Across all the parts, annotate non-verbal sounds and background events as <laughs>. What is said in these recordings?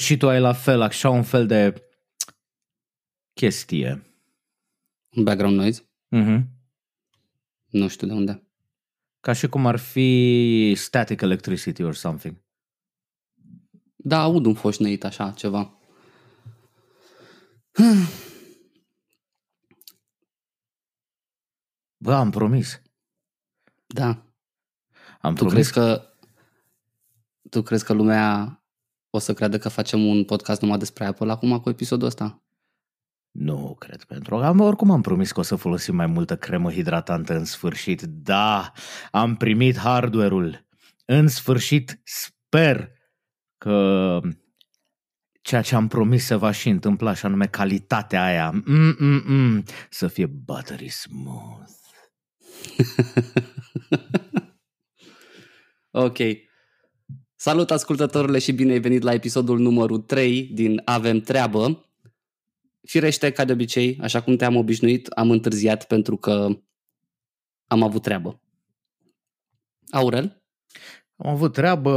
Și tu ai la fel, așa un fel de chestie. Background noise? Mm-hmm. Nu știu de unde. Ca și cum ar fi static electricity or something. Da, aud un foșneit așa, ceva. Bă, am promis. Da. Am Tu promis crezi că tu crezi că lumea o să creadă că facem un podcast numai despre Apple acum cu episodul ăsta? Nu cred, pentru că am, oricum am promis că o să folosim mai multă cremă hidratantă în sfârșit. Da, am primit hardware-ul. În sfârșit sper că ceea ce am promis se va și întâmpla, și anume calitatea aia, Mm-mm-mm, să fie buttery smooth. <laughs> ok. Salut ascultătorile și bine ai venit la episodul numărul 3 din Avem Treabă. Firește, ca de obicei, așa cum te-am obișnuit, am întârziat pentru că am avut treabă. Aurel? Am avut treabă,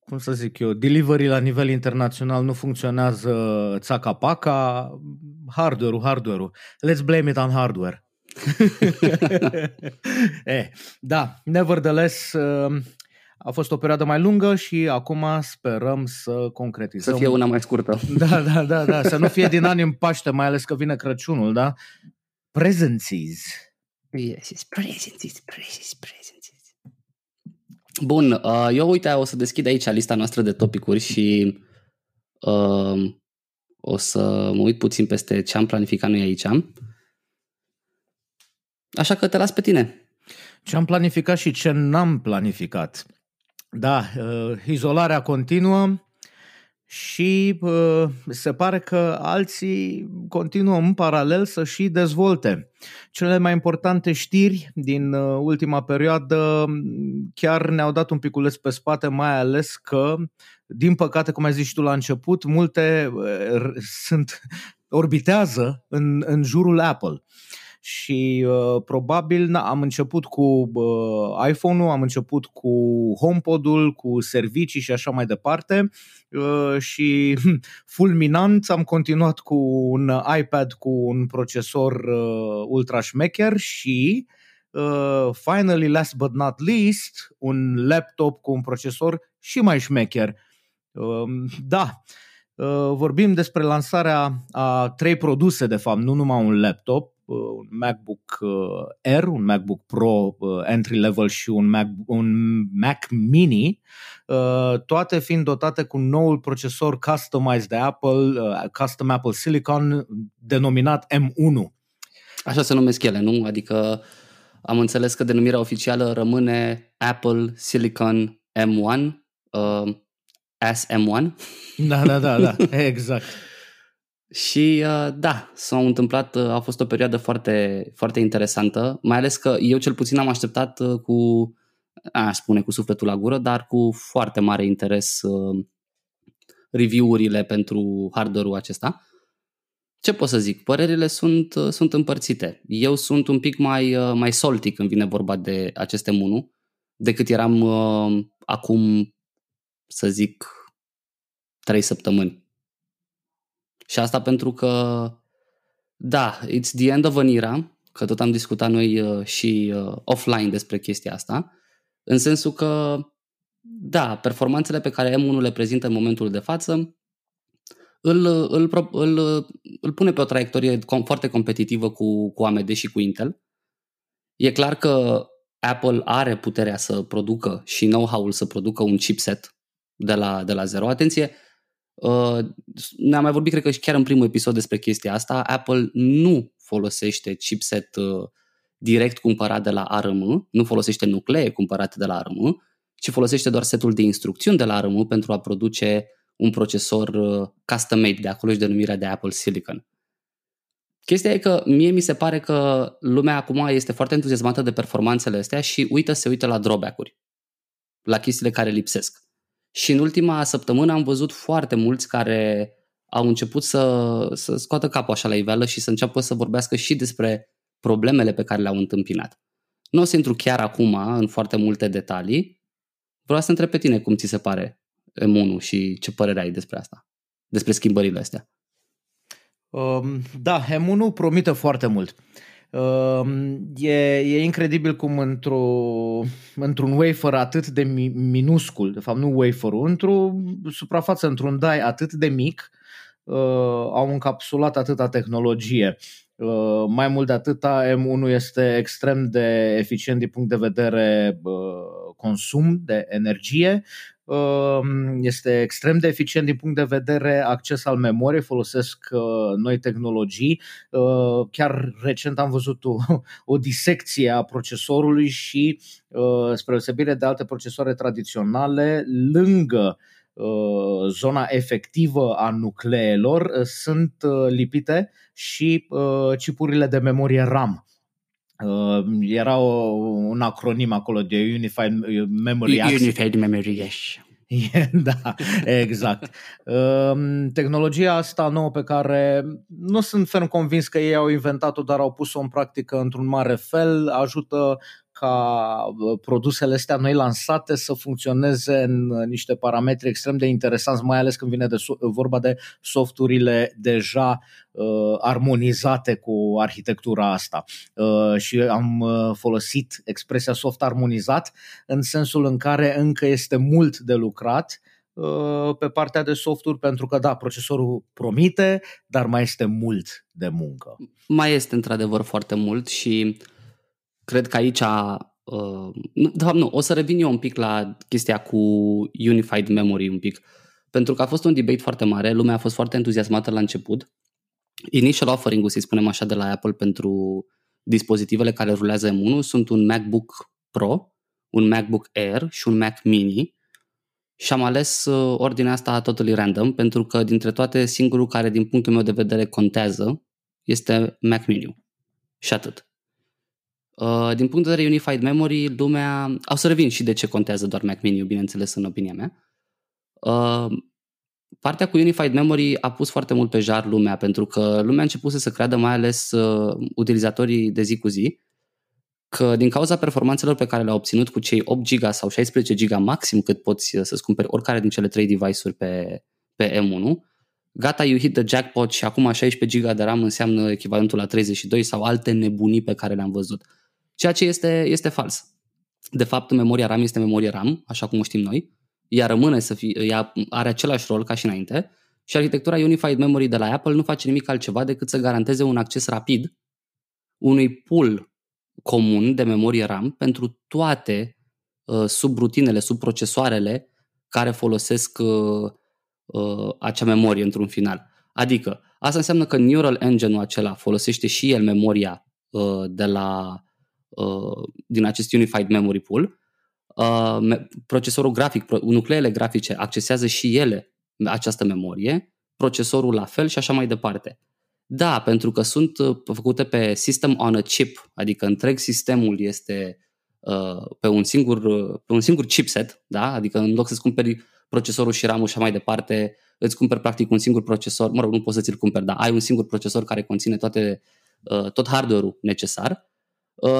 cum să zic eu, delivery la nivel internațional nu funcționează țaca-paca, hardware-ul, hardware-ul. Let's blame it on hardware. <laughs> <laughs> eh, da, nevertheless, uh, a fost o perioadă mai lungă și acum sperăm să concretizăm. Să fie una mai scurtă. <laughs> Da, da, da, da, să nu fie din ani în Paște, mai ales că vine Crăciunul, da? Presences. Yes, yes, presents, presents, presents. Bun, uh, eu uite, o să deschid aici lista noastră de topicuri și uh, o să mă uit puțin peste ce am planificat noi aici. Așa că te las pe tine. Ce am planificat și ce n-am planificat. Da, uh, izolarea continuă și uh, se pare că alții continuă în paralel să și dezvolte. Cele mai importante știri din uh, ultima perioadă chiar ne-au dat un piculeț pe spate, mai ales că, din păcate, cum ai zis și tu la început, multe sunt orbitează în, în jurul Apple și uh, probabil na, am început cu uh, iPhone-ul, am început cu HomePod-ul, cu servicii și așa mai departe uh, și fulminant am continuat cu un iPad cu un procesor uh, ultra șmecher și uh, finally last but not least un laptop cu un procesor și mai șmecher. Uh, da, Uh, vorbim despre lansarea a trei produse, de fapt, nu numai un laptop, uh, un MacBook uh, Air, un MacBook Pro entry level și un Mac, un Mac Mini, toate fiind dotate cu noul procesor customized de Apple, Custom Apple Silicon, denominat M1. Așa se numesc ele, nu? Adică am înțeles că denumirea oficială rămâne Apple Silicon M1, SM1. Da, da, da, da, exact. <laughs> Și uh, da, s-au întâmplat, uh, a fost o perioadă foarte, foarte interesantă, mai ales că eu cel puțin am așteptat uh, cu, a spune cu sufletul la gură, dar cu foarte mare interes review-urile pentru hardware-ul acesta. Ce pot să zic? Părerile sunt, sunt împărțite. Eu sunt un pic mai, mai salty când vine vorba de aceste munu decât eram uh, acum să zic, trei săptămâni. Și asta pentru că, da, it's the end of an era, că tot am discutat noi uh, și uh, offline despre chestia asta, în sensul că, da, performanțele pe care M1 le prezintă în momentul de față îl, îl, îl, îl pune pe o traiectorie foarte competitivă cu, cu AMD și cu Intel. E clar că Apple are puterea să producă și know-how-ul să producă un chipset de la, de la zero. Atenție, uh, ne-am mai vorbit, cred că și chiar în primul episod despre chestia asta, Apple nu folosește chipset uh, direct cumpărat de la ARM, nu folosește nuclee cumpărate de la ARM, ci folosește doar setul de instrucțiuni de la ARM pentru a produce un procesor uh, custom-made, de acolo și denumirea de Apple Silicon. Chestia e că mie mi se pare că lumea acum este foarte entuziasmată de performanțele astea și uită se uită la drawback-uri, la chestiile care lipsesc. Și în ultima săptămână am văzut foarte mulți care au început să, să scoată capul așa la iveală și să înceapă să vorbească și despre problemele pe care le-au întâmpinat. Nu o să intru chiar acum în foarte multe detalii, vreau să întreb pe tine cum ți se pare M1 și ce părere ai despre asta? Despre schimbările astea? Um, da, M1 promite foarte mult. Um, e, e incredibil cum într-o, într-un wafer atât de mi, minuscul, de fapt nu wafer într-o suprafață, într-un die atât de mic, uh, au încapsulat atâta tehnologie. Uh, mai mult de atâta, M1 este extrem de eficient din punct de vedere uh, consum de energie, uh, este extrem de eficient din punct de vedere acces al memoriei, folosesc noi tehnologii. Chiar recent am văzut o, <laughs> o disecție a procesorului și, spre deosebire de alte procesoare tradiționale, lângă Uh, zona efectivă a nucleelor uh, sunt uh, lipite și chipurile de memorie RAM. Era o, un acronim acolo de Unified Memory Access. Unified Memory, yes. <laughs> da, exact. Tehnologia asta nouă pe care nu sunt ferm convins că ei au inventat-o, dar au pus-o în practică într-un mare fel, ajută ca produsele astea noi lansate să funcționeze în niște parametri extrem de interesanți, mai ales când vine de vorba de softurile deja uh, armonizate cu arhitectura asta. Uh, și am uh, folosit expresia soft armonizat în sensul în care încă este mult de lucrat uh, pe partea de softuri, pentru că da, procesorul promite, dar mai este mult de muncă. Mai este într-adevăr foarte mult și cred că aici, uh, de fapt nu, o să revin eu un pic la chestia cu Unified Memory un pic, pentru că a fost un debate foarte mare, lumea a fost foarte entuziasmată la început. Initial offering-ul, să spunem așa, de la Apple pentru dispozitivele care rulează M1 sunt un MacBook Pro, un MacBook Air și un Mac Mini și am ales uh, ordinea asta totally random pentru că dintre toate singurul care din punctul meu de vedere contează este Mac Mini. Și atât. Uh, din punct de vedere Unified Memory, lumea... Au să revin și de ce contează doar Mac Mini, bineînțeles, în opinia mea. Uh, partea cu Unified Memory a pus foarte mult pe jar lumea, pentru că lumea a început să creadă, mai ales uh, utilizatorii de zi cu zi, că din cauza performanțelor pe care le-au obținut cu cei 8 GB sau 16 GB maxim cât poți uh, să-ți cumperi oricare din cele trei device-uri pe, pe M1, gata, you hit the jackpot și acum 16 GB de RAM înseamnă echivalentul la 32 sau alte nebunii pe care le-am văzut. Ceea ce este, este fals. De fapt, memoria RAM este memorie RAM, așa cum o știm noi. Ea rămâne să fie, ea are același rol ca și înainte și arhitectura Unified Memory de la Apple nu face nimic altceva decât să garanteze un acces rapid unui pool comun de memorie RAM pentru toate uh, subrutinele, subprocesoarele care folosesc uh, uh, acea memorie într-un final. Adică, asta înseamnă că Neural Engine-ul acela folosește și el memoria uh, de la Uh, din acest Unified Memory Pool. Uh, procesorul grafic, nucleele grafice accesează și ele această memorie, procesorul la fel și așa mai departe. Da, pentru că sunt uh, făcute pe system on a chip, adică întreg sistemul este uh, pe, un singur, pe un singur chipset, da? adică în loc să-ți cumperi procesorul și RAM-ul și așa mai departe, îți cumperi practic un singur procesor, mă rog, nu poți să ți-l cumperi, dar ai un singur procesor care conține toate, uh, tot hardware-ul necesar Uh,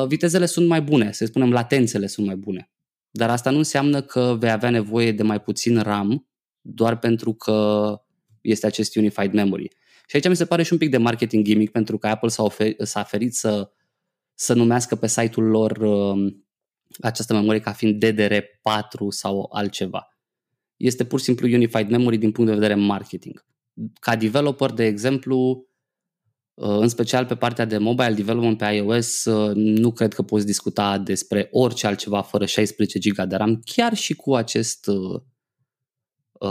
vitezele sunt mai bune, să spunem latențele sunt mai bune. Dar asta nu înseamnă că vei avea nevoie de mai puțin RAM doar pentru că este acest Unified Memory. Și aici mi se pare și un pic de marketing gimmick pentru că Apple s-a, ofer- s-a ferit să, să numească pe site-ul lor uh, această memorie ca fiind DDR4 sau altceva. Este pur și simplu Unified Memory din punct de vedere marketing. Ca developer, de exemplu, Uh, în special pe partea de mobile development pe iOS, uh, nu cred că poți discuta despre orice altceva fără 16 GB de RAM, chiar și cu acest, uh,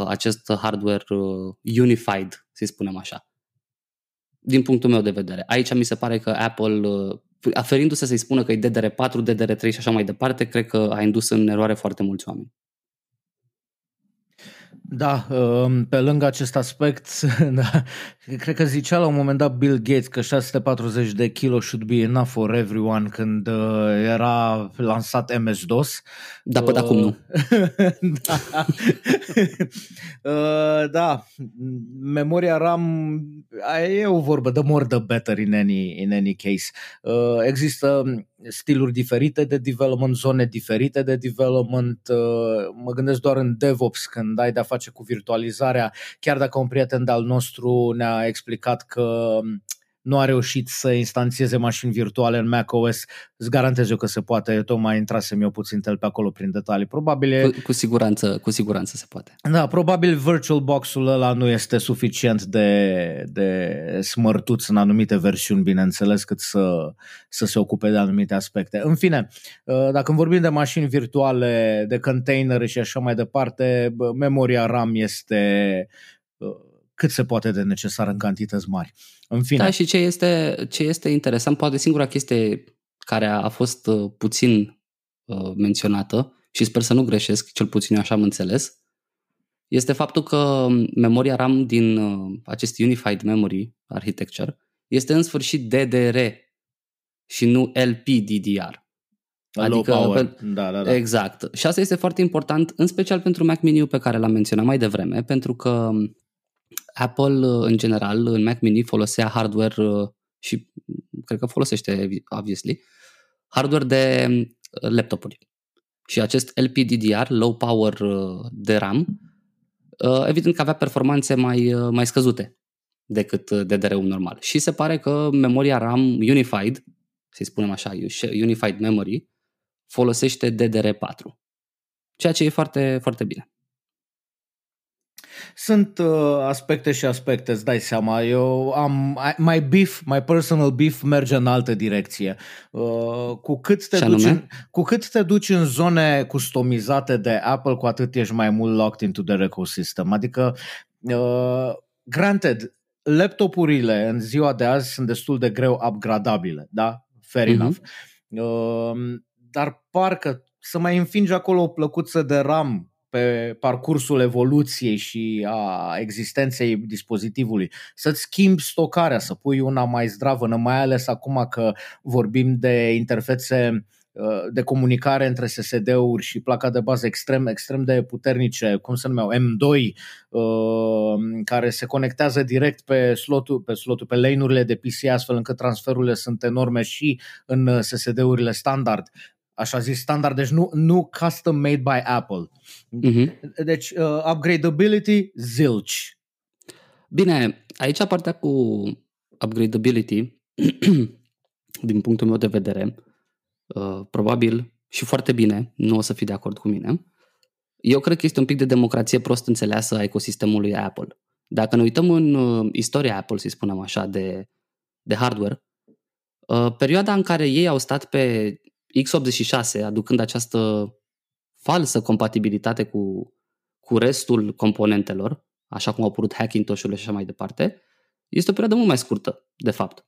acest hardware unified, să spunem așa. Din punctul meu de vedere. Aici mi se pare că Apple, aferindu-se să-i spună că e DDR4, DDR3 și așa mai departe, cred că a indus în eroare foarte mulți oameni. Da, um, pe lângă acest aspect, <laughs> da, cred că zicea la un moment dat Bill Gates că 640 de kilo should be enough for everyone când uh, era lansat MS-DOS. Da, până uh, acum <laughs> nu. da. <laughs> uh, da, memoria RAM e o vorbă, the more the better in any, in any case. Uh, există stiluri diferite de development, zone diferite de development. Uh, mă gândesc doar în DevOps când ai de-a face cu virtualizarea, chiar dacă un prieten de-al nostru ne-a explicat că nu a reușit să instanțieze mașini virtuale în macOS, îți garantez eu că se poate, eu tocmai intrasem eu puțin tel pe acolo prin detalii. Probabil e... cu, cu, siguranță, cu siguranță se poate. Da, probabil VirtualBox-ul ăla nu este suficient de, de smărtuț în anumite versiuni, bineînțeles, cât să, să se ocupe de anumite aspecte. În fine, ă, dacă vorbim de mașini virtuale, de containere și așa mai departe, memoria RAM este ă, cât se poate de necesar în cantități mari. În fine. Da, și ce este, ce este interesant, poate singura chestie care a, a fost uh, puțin uh, menționată și sper să nu greșesc, cel puțin eu așa am înțeles, este faptul că memoria RAM din uh, acest Unified Memory Architecture este în sfârșit DDR și nu LPDDR. Adică, power. Pe, da, da, da. Exact. Și asta este foarte important, în special pentru Mac Mini pe care l-am menționat mai devreme, pentru că Apple, uh, în general, în Mac Mini folosea hardware uh, și cred că folosește, obviously, hardware de uh, laptopuri. Și acest LPDDR, Low Power de RAM, evident că avea performanțe mai, mai scăzute decât DDR-ul normal. Și se pare că memoria RAM Unified, să-i spunem așa, Unified Memory, folosește DDR4. Ceea ce e foarte, foarte bine. Sunt uh, aspecte și aspecte, îți dai seama. Eu am, my beef, my personal beef merge în altă direcție. Uh, cu, cât te duci în, cu cât te duci în zone customizate de Apple, cu atât ești mai mult locked into the ecosystem. Adică, uh, granted, laptopurile în ziua de azi sunt destul de greu upgradabile, da? Fair uh-huh. enough. Uh, dar parcă să mai înfingi acolo o plăcuță de RAM pe parcursul evoluției și a existenței dispozitivului, să-ți schimbi stocarea, să pui una mai zdravă, mai ales acum că vorbim de interfețe uh, de comunicare între SSD-uri și placa de bază extrem, extrem de puternice, cum se numeau, M2, uh, care se conectează direct pe slotul, pe slotul, pe lane-urile de PC, astfel încât transferurile sunt enorme și în SSD-urile standard așa zis standard, deci nu, nu custom made by Apple. Uh-huh. Deci uh, upgradability, zilch. Bine, aici partea cu upgradability, <clears throat> din punctul meu de vedere, uh, probabil și foarte bine, nu o să fii de acord cu mine, eu cred că este un pic de democrație prost înțeleasă a ecosistemului Apple. Dacă ne uităm în uh, istoria Apple, să spunem așa, de, de hardware, uh, perioada în care ei au stat pe x86, aducând această falsă compatibilitate cu, cu restul componentelor, așa cum au apărut Hackintosh-urile și așa mai departe, este o perioadă mult mai scurtă, de fapt.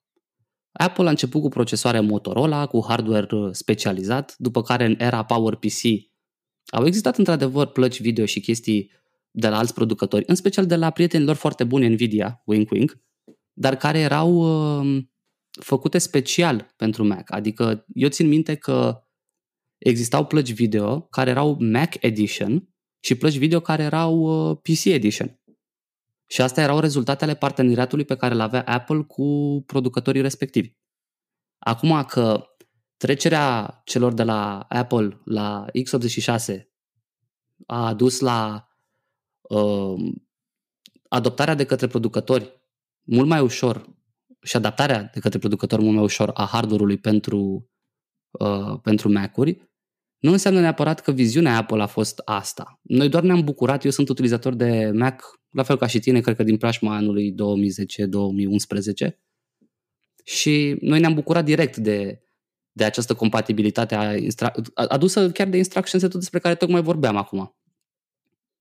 Apple a început cu procesoare Motorola, cu hardware specializat, după care în era PowerPC au existat într-adevăr plăci video și chestii de la alți producători, în special de la prietenilor foarte buni Nvidia, wink wink, dar care erau uh, făcute special pentru Mac. Adică eu țin minte că existau plăci video care erau Mac Edition și plăci video care erau uh, PC Edition. Și astea erau rezultatele parteneriatului pe care îl avea Apple cu producătorii respectivi. Acum că trecerea celor de la Apple la x86 a adus la uh, adoptarea de către producători mult mai ușor și adaptarea de către producător mult mai ușor a hardware-ului pentru, uh, pentru Mac-uri, nu înseamnă neapărat că viziunea Apple a fost asta. Noi doar ne-am bucurat, eu sunt utilizator de Mac, la fel ca și tine, cred că din preajma anului 2010-2011, și noi ne-am bucurat direct de, de această compatibilitate a instra- adusă chiar de instruction set despre care tocmai vorbeam acum.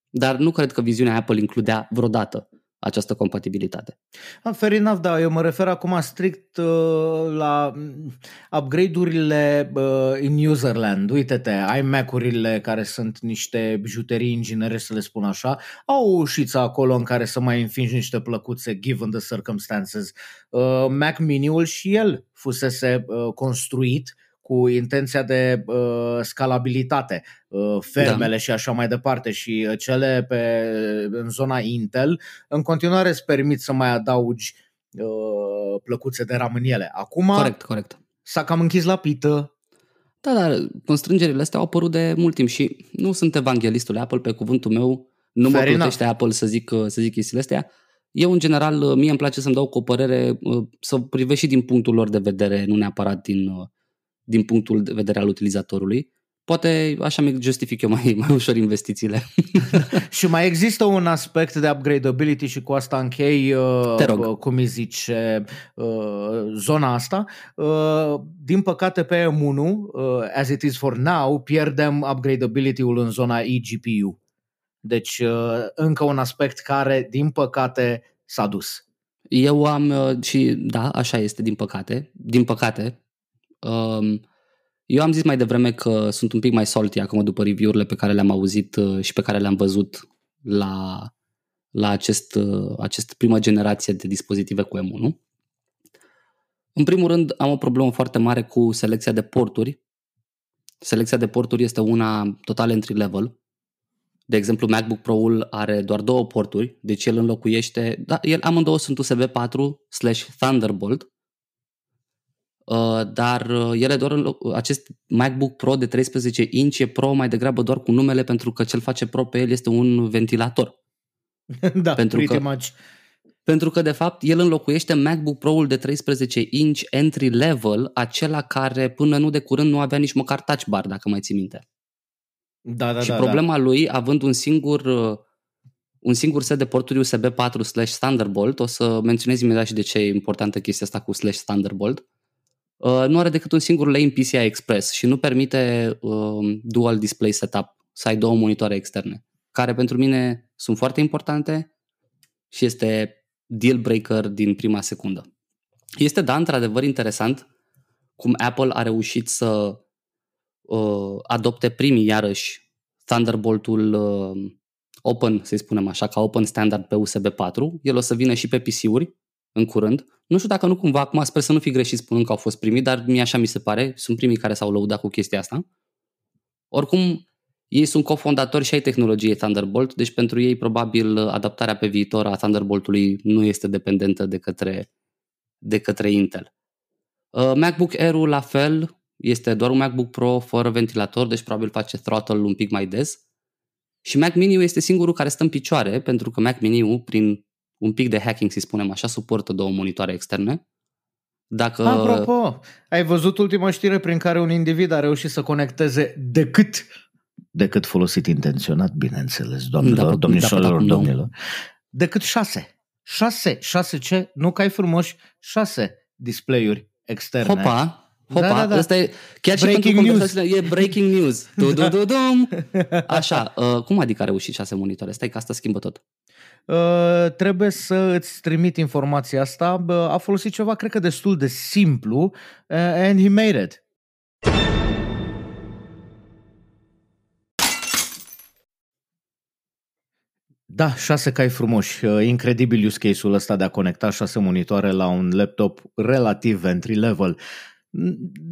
Dar nu cred că viziunea Apple includea vreodată această compatibilitate. Ah, fair enough, da, eu mă refer acum strict uh, la mm, upgrade-urile uh, in userland. Uite-te, ai Mac-urile care sunt niște bijuterii inginere, să le spun așa, au o ușiță acolo în care să mai înfingi niște plăcuțe given the circumstances. Uh, Mac Mini-ul și el fusese uh, construit cu intenția de uh, scalabilitate, uh, fermele da. și așa mai departe și uh, cele pe, în zona Intel în continuare îți permit să mai adaugi uh, plăcuțe de RAM în ele. Acum corect, corect. s-a cam închis la pită, Da, dar constrângerile astea au apărut de mult timp și nu sunt evanghelistul Apple, pe cuvântul meu, nu Fair mă plătește Apple să zic, să zic chestiile astea. Eu, în general, mie îmi place să-mi dau cu o părere, să privești și din punctul lor de vedere, nu neapărat din, din punctul de vedere al utilizatorului. Poate așa mi justific eu mai, <laughs> mai ușor investițiile. <laughs> și mai există un aspect de upgradability și cu asta închei, uh, Te rog. cum îi zice, uh, zona asta. Uh, din păcate pe M1, as it is for now, pierdem upgradability-ul în zona eGPU. Deci încă un aspect care, din păcate, s-a dus. Eu am și, da, așa este, din păcate, din păcate, um, eu am zis mai devreme că sunt un pic mai salty acum după review-urile pe care le-am auzit uh, și pe care le-am văzut la, la acest, uh, acest primă generație de dispozitive cu M1. În primul rând, am o problemă foarte mare cu selecția de porturi. Selecția de porturi este una total entry level. De exemplu, MacBook Pro-ul are doar două porturi, deci el înlocuiește, da, el amândouă sunt USB 4 slash Thunderbolt, Uh, dar uh, ele doar în, acest MacBook Pro de 13 inch e Pro mai degrabă doar cu numele pentru că cel face Pro pe el este un ventilator. <laughs> da, pentru că, much. Pentru că, de fapt, el înlocuiește MacBook Pro-ul de 13 inch entry level, acela care până nu de curând nu avea nici măcar touch bar, dacă mai ții minte. Da, da, și da, problema da. lui, având un singur, uh, un singur set de porturi USB 4 slash Thunderbolt, o să menționez imediat și de ce e importantă chestia asta cu slash Thunderbolt, Uh, nu are decât un singur lane PCI Express și nu permite uh, dual display setup, să ai două monitoare externe, care pentru mine sunt foarte importante și este deal breaker din prima secundă. Este, da, într-adevăr interesant cum Apple a reușit să uh, adopte primii, iarăși, Thunderbolt-ul uh, open, să spunem așa, ca open standard pe USB 4. El o să vină și pe PC-uri în curând. Nu știu dacă nu cumva, acum sper să nu fi greșit spunând că au fost primii, dar mie așa mi se pare, sunt primii care s-au lăudat cu chestia asta. Oricum, ei sunt cofondatori și ai tehnologiei Thunderbolt, deci pentru ei probabil adaptarea pe viitor a Thunderbolt-ului nu este dependentă de către, de către Intel. Uh, MacBook Air-ul la fel, este doar un MacBook Pro fără ventilator, deci probabil face throttle un pic mai des. Și Mac Mini este singurul care stă în picioare, pentru că Mac Mini prin un pic de hacking, să spunem așa, suportă două monitoare externe. Dacă... Apropo, ai văzut ultima știre prin care un individ a reușit să conecteze decât decât folosit intenționat, bineînțeles, doamnelor, da, domnișoarelor, da, domnilor, decât șase. Șase, șase ce? Nu că ai frumoși, șase display-uri externe. Hopa, Hopa, da, da, da. Asta e, chiar breaking și pentru news. e breaking news. <laughs> Du, du, du, dum. <laughs> Așa, uh, cum adică a reușit șase monitoare? Stai că asta schimbă tot. Uh, trebuie să îți trimit informația asta. Uh, a folosit ceva, cred că destul de simplu uh, and he made it. Da, șase cai frumoși. Uh, incredibil use case-ul ăsta de a conecta șase monitoare la un laptop relativ entry level.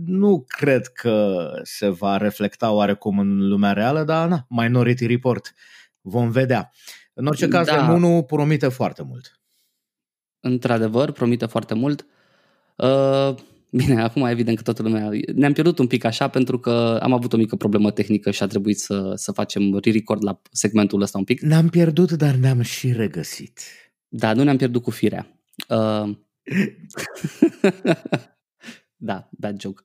Nu cred că se va reflecta oarecum în lumea reală, dar na, Minority Report. Vom vedea. În orice caz, da. M1 promite foarte mult. Într-adevăr, promite foarte mult. Uh, bine, <laughs> acum evident că toată lumea... Ne-am pierdut un pic așa pentru că am avut o mică problemă tehnică și a trebuit să, să facem re-record la segmentul ăsta un pic. Ne-am pierdut, dar ne-am și regăsit. Da, nu ne-am pierdut cu firea. Uh... <laughs> <laughs> da, bad joke.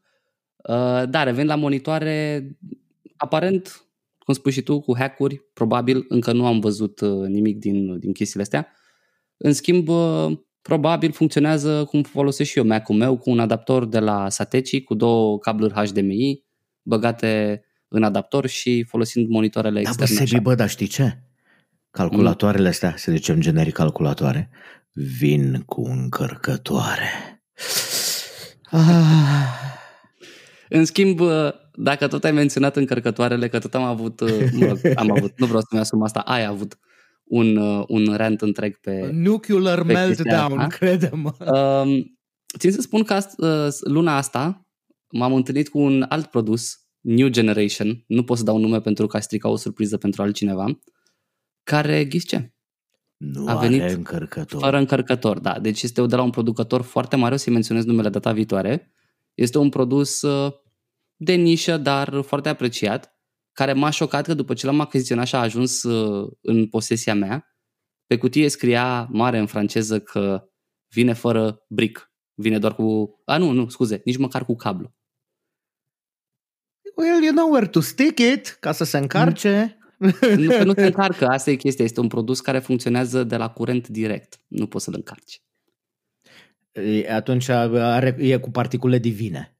Uh, da, revenind la monitoare, aparent cum spui și tu, cu hack-uri, probabil încă nu am văzut uh, nimic din, din chestiile astea. În schimb, uh, probabil funcționează cum folosesc și eu Mac-ul meu, cu un adaptor de la Satechi, cu două cabluri HDMI băgate în adaptor și folosind monitoarele da, externe. Da, bă, Sebi, bă, dar știi ce? Calculatoarele astea, să zicem generic calculatoare, vin cu încărcătoare. Ah. În schimb, uh, dacă tot ai menționat încărcătoarele, că tot am avut, uh, mă, am avut, nu vreau să-mi asum asta, ai avut un, uh, un rant întreg pe Nuclear pe meltdown, credem. Um, țin să spun că uh, luna asta m-am întâlnit cu un alt produs, New Generation, nu pot să dau nume pentru că a stricat o surpriză pentru altcineva, care, ghiți ce? Nu a venit are încărcător. Fără încărcător, da. Deci este de la un producător foarte mare, o să-i menționez numele data viitoare. Este un produs uh, de nișă, dar foarte apreciat, care m-a șocat că după ce l-am achiziționat și a ajuns uh, în posesia mea, pe cutie scria mare în franceză că vine fără brick, vine doar cu... A, nu, nu, scuze, nici măcar cu cablu. Well, you know where to stick it, ca să se încarce. Nu, că nu se încarcă, asta e chestia, este un produs care funcționează de la curent direct, nu poți să-l încarci. Atunci are, e cu particule divine.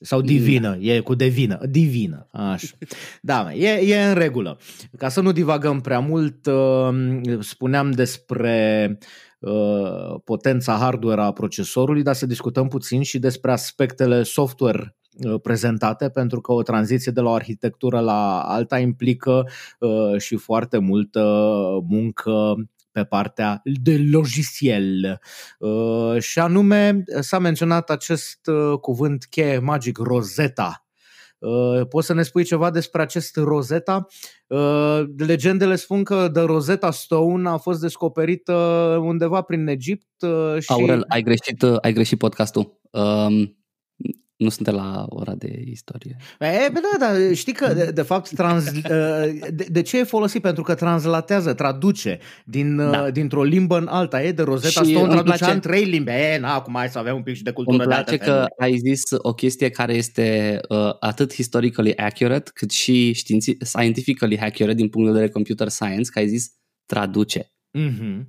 Sau divină, da. e cu devină, divină, așa. Da, e, e în regulă. Ca să nu divagăm prea mult, uh, spuneam despre uh, potența hardware a procesorului, dar să discutăm puțin și despre aspectele software uh, prezentate, pentru că o tranziție de la o arhitectură la alta implică și foarte multă muncă pe partea de logiciel. Uh, și anume s-a menționat acest uh, cuvânt cheie magic, Rosetta. Uh, poți să ne spui ceva despre acest Rosetta? Legendele spun că The Rosetta Stone a fost descoperită undeva prin Egipt. Și... Aurel, ai greșit, ai greșit podcastul. Um, nu suntem la ora de istorie. E, bă, da, da, știi că, de, de fapt, trans, <laughs> de, de ce e folosit? Pentru că translatează, traduce din, da. dintr-o limbă în alta. E de Rosetta și Stone traducea place... în trei limbi. E, na, acum hai să avem un pic și de cultură Îmi place de că feluri. ai zis o chestie care este uh, atât historically accurate, cât și științi- scientifically accurate din punct de vedere computer science, că ai zis traduce. Mm-hmm.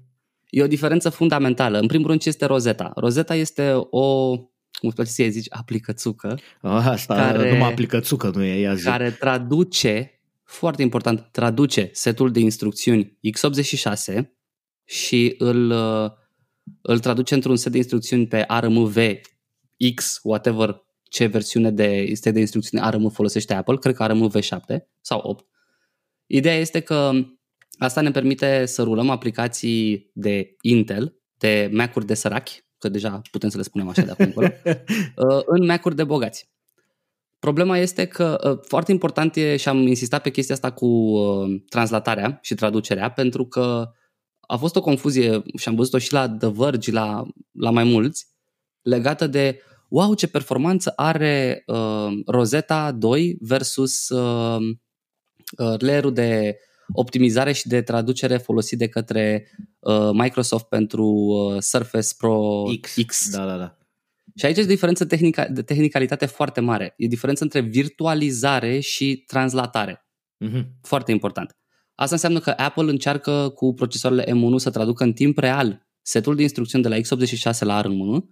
E o diferență fundamentală. În primul rând, ce este Rosetta? Rosetta este o cum îți place să zici, aplicățucă. Asta care, numai aplicățucă nu e, ea zi. Care traduce, foarte important, traduce setul de instrucțiuni x86 și îl, îl traduce într-un set de instrucțiuni pe ARMV X, whatever ce versiune de set de instrucțiuni ARM folosește Apple, cred că ARM V7 sau 8. Ideea este că asta ne permite să rulăm aplicații de Intel, de Mac-uri de sărachi, că deja putem să le spunem așa de acum încolo, <laughs> uh, în Mac-uri de bogați. Problema este că uh, foarte important e și am insistat pe chestia asta cu uh, translatarea și traducerea pentru că a fost o confuzie și am văzut-o și la The Verge, la, la mai mulți, legată de wow, ce performanță are uh, Rosetta 2 versus uh, uh, layer de optimizare și de traducere folosit de către uh, Microsoft pentru uh, Surface Pro X. X. Da, da, da. Și aici este diferență tehnica, de tehnicalitate foarte mare. E diferență între virtualizare și translatare. Mm-hmm. Foarte important. Asta înseamnă că Apple încearcă cu procesoarele M1 să traducă în timp real setul de instrucțiuni de la x86 la ARM1,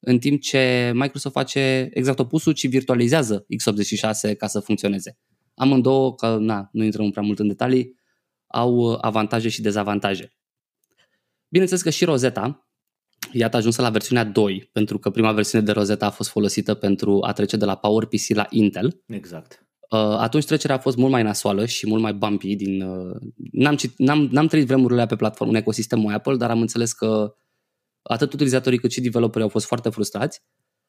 în timp ce Microsoft face exact opusul, ci virtualizează x86 ca să funcționeze. Amândouă, că na, nu intrăm prea mult în detalii, au uh, avantaje și dezavantaje. Bineînțeles că și Rosetta, iată ajunsă la versiunea 2, pentru că prima versiune de Rosetta a fost folosită pentru a trece de la PowerPC la Intel. Exact. Uh, atunci trecerea a fost mult mai nasoală și mult mai bumpy. Din, uh, n-am, cit, n-am, n-am trăit vremurile pe platformă, în ecosistemul Apple, dar am înțeles că atât utilizatorii cât și developerii au fost foarte frustrați.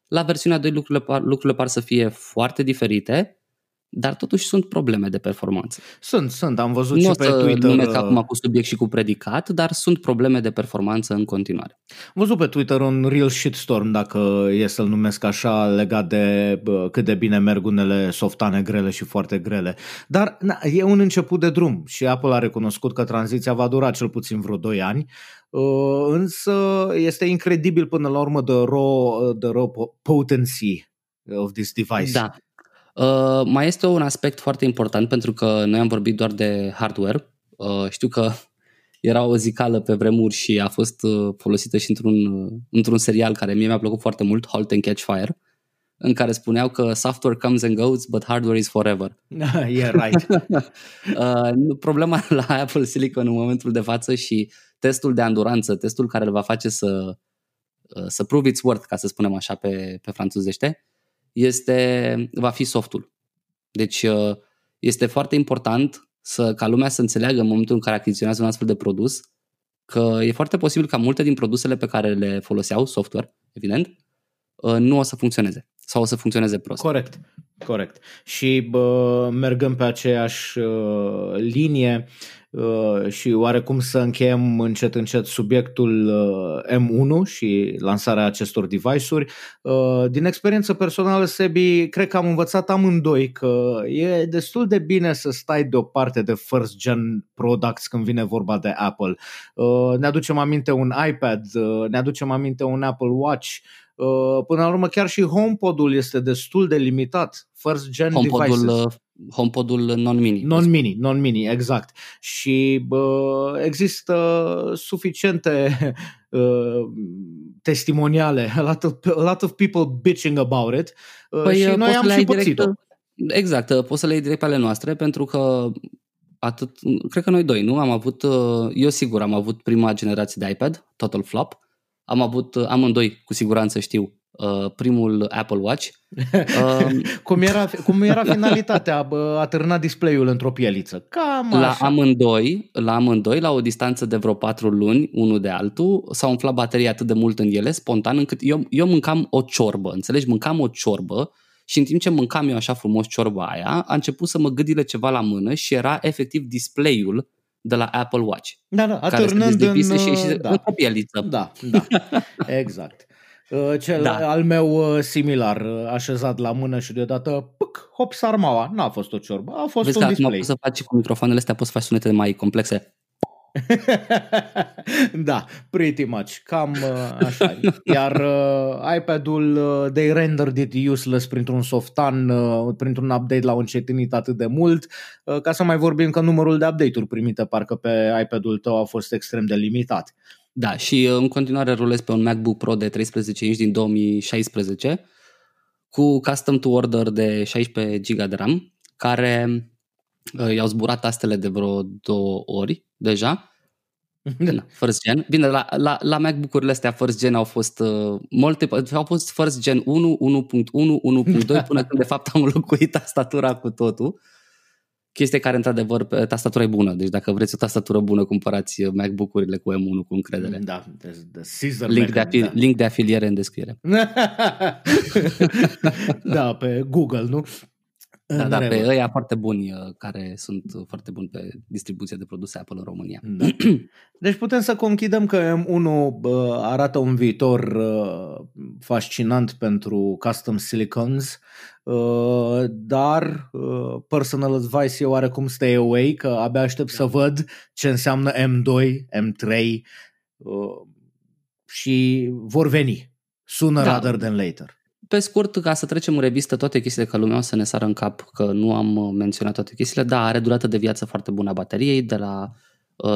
La versiunea 2 lucrurile par, lucrurile par să fie foarte diferite dar totuși sunt probleme de performanță. Sunt, sunt. Am văzut nu și pe Twitter. Nu numesc uh, acum cu subiect și cu predicat, dar sunt probleme de performanță în continuare. Am văzut pe Twitter un real shitstorm, dacă e să-l numesc așa, legat de cât de bine merg unele softane grele și foarte grele. Dar na, e un început de drum și Apple a recunoscut că tranziția va dura cel puțin vreo 2 ani, uh, însă este incredibil până la urmă de raw, de raw potency of this device. Da, Uh, mai este un aspect foarte important pentru că noi am vorbit doar de hardware. Uh, știu că era o zicală pe vremuri și a fost uh, folosită și într-un, uh, într-un serial care mie mi-a plăcut foarte mult, Halt and Catch Fire, în care spuneau că software comes and goes, but hardware is forever. yeah, <laughs> right. <laughs> uh, problema <laughs> la Apple Silicon în momentul de față și testul de anduranță, testul care îl va face să, uh, să prove its worth, ca să spunem așa pe, pe franțuzește, este, va fi softul. Deci uh, este foarte important să, ca lumea să înțeleagă în momentul în care achiziționează un astfel de produs că e foarte posibil ca multe din produsele pe care le foloseau, software, evident, uh, nu o să funcționeze. Sau o să funcționeze prost. Corect, corect. Și bă, mergând pe aceeași uh, linie, Uh, și oarecum să încheiem încet încet subiectul uh, M1 și lansarea acestor device-uri. Uh, din experiență personală, Sebi, cred că am învățat amândoi că e destul de bine să stai deoparte de first gen products când vine vorba de Apple. Ne aducem aminte un iPad, ne aducem aminte un Apple Watch, Până la urmă, chiar și HomePod-ul este destul de limitat. First gen HomePod-ul, devices. HomePod-ul non-mini. Non-mini, non-mini, exact. Și bă, există suficiente uh, testimoniale, a lot, of, a lot of people bitching about it uh, păi, și noi am și pățit-o. Exact, uh, poți să le iei direct pe ale noastre pentru că atât, cred că noi doi, nu? Am avut, uh, eu sigur am avut prima generație de iPad, Total Flop, am avut uh, amândoi, cu siguranță știu, uh, primul Apple Watch. Uh, <laughs> cum, era, cum era finalitatea? A târna display-ul într-o pieliță. Cam la așa. amândoi, la amândoi, la o distanță de vreo patru luni, unul de altul, s-a umflat bateria atât de mult în ele, spontan, încât eu, eu mâncam o ciorbă, înțelegi? Mâncam o ciorbă și în timp ce mâncam eu așa frumos ciorba aia, a început să mă gâdile ceva la mână și era efectiv display-ul de la Apple Watch. Da, da, atârnând în... Și, și da. în copieliță. Da, da, <laughs> exact. Uh, cel da. al meu uh, similar, uh, așezat la mână și deodată, pâc, hop, sarmaua. N-a fost o ciorbă, a fost Vezi un că display. poți să faci cu microfoanele astea, poți să faci sunete mai complexe. <laughs> da, pretty much, cam uh, așa. Iar uh, iPad-ul, uh, they rendered it useless printr-un softan, uh, printr-un update l-au încetinit atât de mult, uh, ca să mai vorbim că numărul de update-uri primite parcă pe iPad-ul tău a fost extrem de limitat. Da, și uh, în continuare rulez pe un MacBook Pro de 13 inch din 2016 cu custom to order de 16 GB de RAM, care uh, i-au zburat astele de vreo două ori deja. Da, first gen. Bine, la, la, la MacBook-urile astea first gen au fost uh, multe, au fost first gen 1, 1.1, 1.2 până când de fapt am înlocuit tastatura cu totul. Chestie care într-adevăr tastatura e bună, deci dacă vreți o tastatură bună cumpărați uh, MacBook-urile cu M1 cu încredere. Da, the, the scissor link, de afili- da. link de afiliere în descriere. <laughs> da, pe Google, nu? Da, da, pe ăia foarte buni, uh, care sunt foarte buni pe distribuție de produse Apple în România. Da. <clears throat> Deci putem să conchidem că M1 arată un viitor uh, fascinant pentru custom silicons, uh, dar personal advice e oarecum stay away, că abia aștept da. să văd ce înseamnă M2, M3 și vor veni sooner da. rather than later. Pe scurt, ca să trecem în revistă toate chestiile, că lumea o să ne sară în cap că nu am uh, menționat toate chestiile, da, are durată de viață foarte bună a bateriei, de la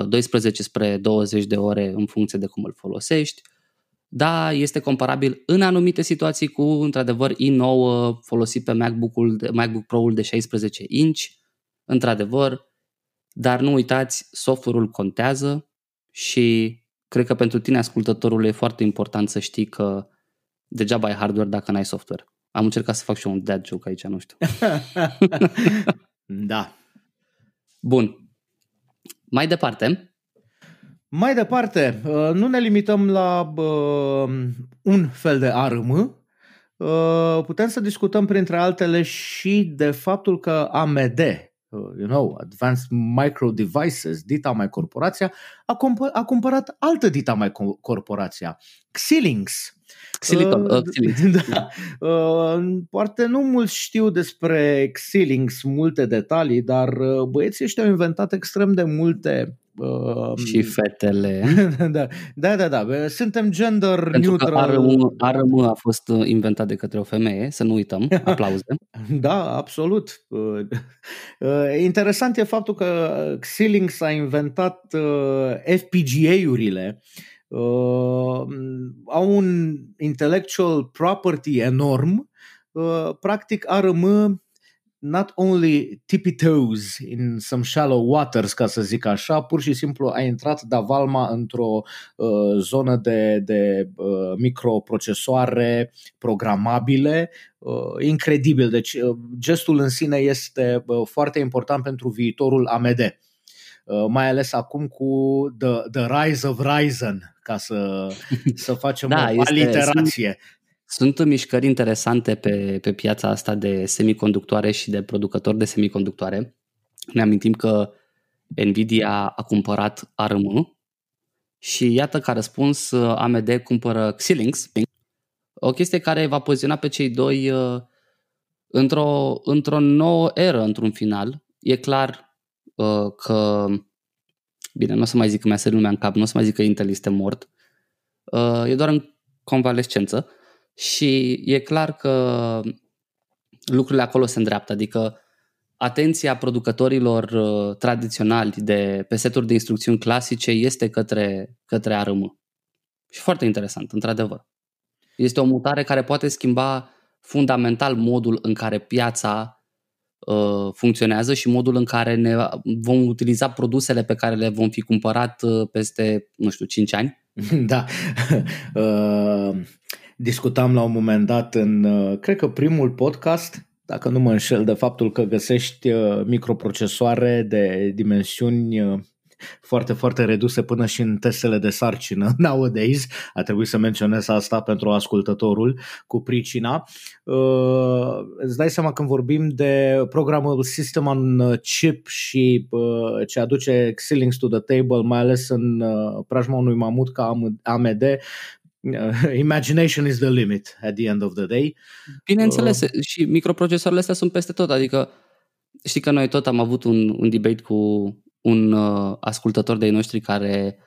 12 uh, spre 20 de ore în funcție de cum îl folosești. Da, este comparabil în anumite situații cu, într-adevăr, i9 folosit pe MacBook-ul, MacBook Pro-ul de 16 inch, într-adevăr, dar nu uitați, software-ul contează și cred că pentru tine, ascultătorul, e foarte important să știi că degeaba ai hardware dacă n-ai software. Am încercat să fac și un dad joke aici, nu știu. <laughs> da. Bun. Mai departe. Mai departe, uh, nu ne limităm la uh, un fel de ARM, uh, putem să discutăm printre altele și de faptul că AMD, you know, Advanced Micro Devices, Dita Mai Corporația, a, comp- a cumpărat altă Dita Mai Corporația, Xilinx, Xiliton, uh, uh da. Uh, poate nu mulți știu despre Xilinx multe detalii, dar uh, băieții ăștia au inventat extrem de multe Uh, și fetele. <laughs> da, da, da, da. Suntem gender Pentru neutral. Că ARM, ARM a fost uh, inventat de către o femeie, să nu uităm. <laughs> Aplauze. da, absolut. Uh, interesant e faptul că Xilinx a inventat FPGA-urile uh, au un intellectual property enorm, uh, practic ARM not only tippy toes in some shallow waters, ca să zic așa, pur și simplu a intrat da valma într-o uh, zonă de, de uh, microprocesoare programabile, uh, incredibil. Deci uh, gestul în sine este uh, foarte important pentru viitorul AMD. Uh, mai ales acum cu The, the Rise of Ryzen, ca să, <laughs> să facem da, o aliterație. Sunt, Sunt mișcări interesante pe, pe piața asta de semiconductoare și de producători de semiconductoare. Ne amintim că Nvidia a cumpărat ARM și iată că a răspuns AMD cumpără Xilinx, o chestie care va poziționa pe cei doi uh, într-o, într-o nouă eră, într-un final. E clar uh, că, bine, nu o să mai zic că mi-a sărit lumea în cap, nu o să mai zic că Intel este mort, uh, e doar în convalescență și e clar că lucrurile acolo se îndreaptă, adică atenția producătorilor uh, tradiționali de pe seturi de instrucțiuni clasice este către, către ARM. Și foarte interesant, într-adevăr. Este o mutare care poate schimba fundamental modul în care piața uh, funcționează și modul în care ne vom utiliza produsele pe care le vom fi cumpărat uh, peste, nu știu, 5 ani. <laughs> Da. <laughs> Uh, discutam la un moment dat în, uh, cred că primul podcast, dacă nu mă înșel, de faptul că găsești uh, microprocesoare de dimensiuni uh, foarte, foarte reduse până și în testele de sarcină <laughs> nowadays. A trebuit să menționez asta pentru ascultătorul cu pricina. Uh, îți dai seama când vorbim de programul System on Chip și uh, ce aduce Xilinx to the table, mai ales în uh, preajma unui mamut ca AMD, uh, imagination is the limit at the end of the day. Bineînțeles, uh, și microprocesoarele astea sunt peste tot, adică știi că noi tot am avut un, un debate cu un uh, ascultător de noștri care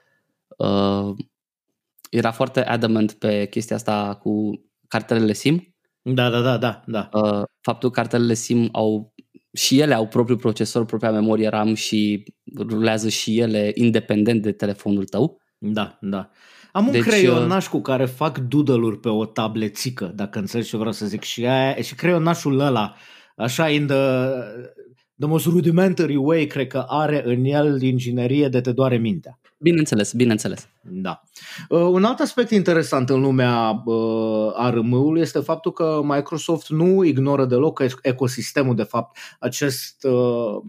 uh, era foarte adamant pe chestia asta cu cartelele SIM. Da, da, da, da. da. Uh, faptul că cartelele SIM au și ele au propriul procesor, propria memorie RAM și rulează și ele independent de telefonul tău. Da, da. Am un deci, creionaș uh, cu care fac doodle-uri pe o tablețică, dacă înțelegi ce vreau să zic. Și, aia, și creionașul ăla, așa, in the, the most rudimentary way, cred că are în el inginerie de te doare mintea. Bineînțeles, bineînțeles. Da. Uh, un alt aspect interesant în lumea uh, ARM-ului este faptul că Microsoft nu ignoră deloc ecosistemul, de fapt, acest uh,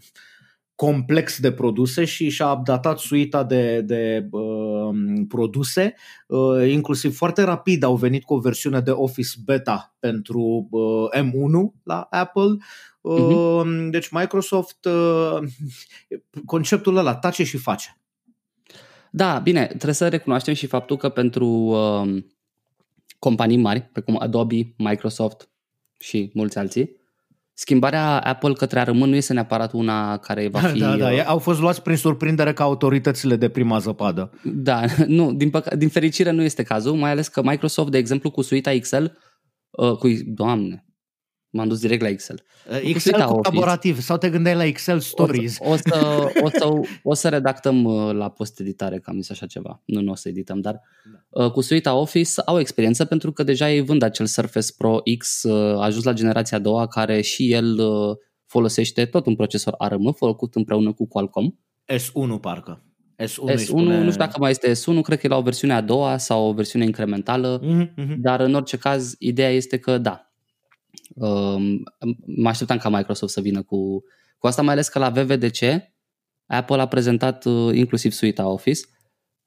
complex de produse și și-a updatat suita de, de uh, produse, uh, inclusiv foarte rapid au venit cu o versiune de Office Beta pentru uh, M1 la Apple, Uh-huh. Deci Microsoft, uh, <laughs> conceptul ăla, tace și face. Da, bine, trebuie să recunoaștem și faptul că pentru uh, companii mari, precum Adobe, Microsoft și mulți alții, schimbarea Apple către ARM nu este neapărat una care va <laughs> fi... Da, da, uh, au fost luați prin surprindere ca autoritățile de prima zăpadă. Da, nu, din, păc- din fericire nu este cazul, mai ales că Microsoft, de exemplu, cu suita Excel, uh, cu, doamne, M-am dus direct la Excel. Uh, Excel colaborativ Office. sau te gândeai la Excel Stories? O să, o să, o să, o să redactăm uh, la post-editare, cam zis așa ceva. Nu, nu o să edităm, dar da. Uh, cu suita Office au experiență pentru că deja ei vând acel Surface Pro X, a ajuns la generația a doua, care și el folosește tot un procesor ARM făcut împreună cu Qualcomm. S1 parcă. S1, S1 spune... nu știu dacă mai este S1, cred că e la o versiune a doua sau o versiune incrementală, mm-hmm. dar în orice caz ideea este că da, Um, mă așteptam ca Microsoft să vină cu, cu asta, mai ales că la VVDC Apple a prezentat uh, inclusiv suita Office,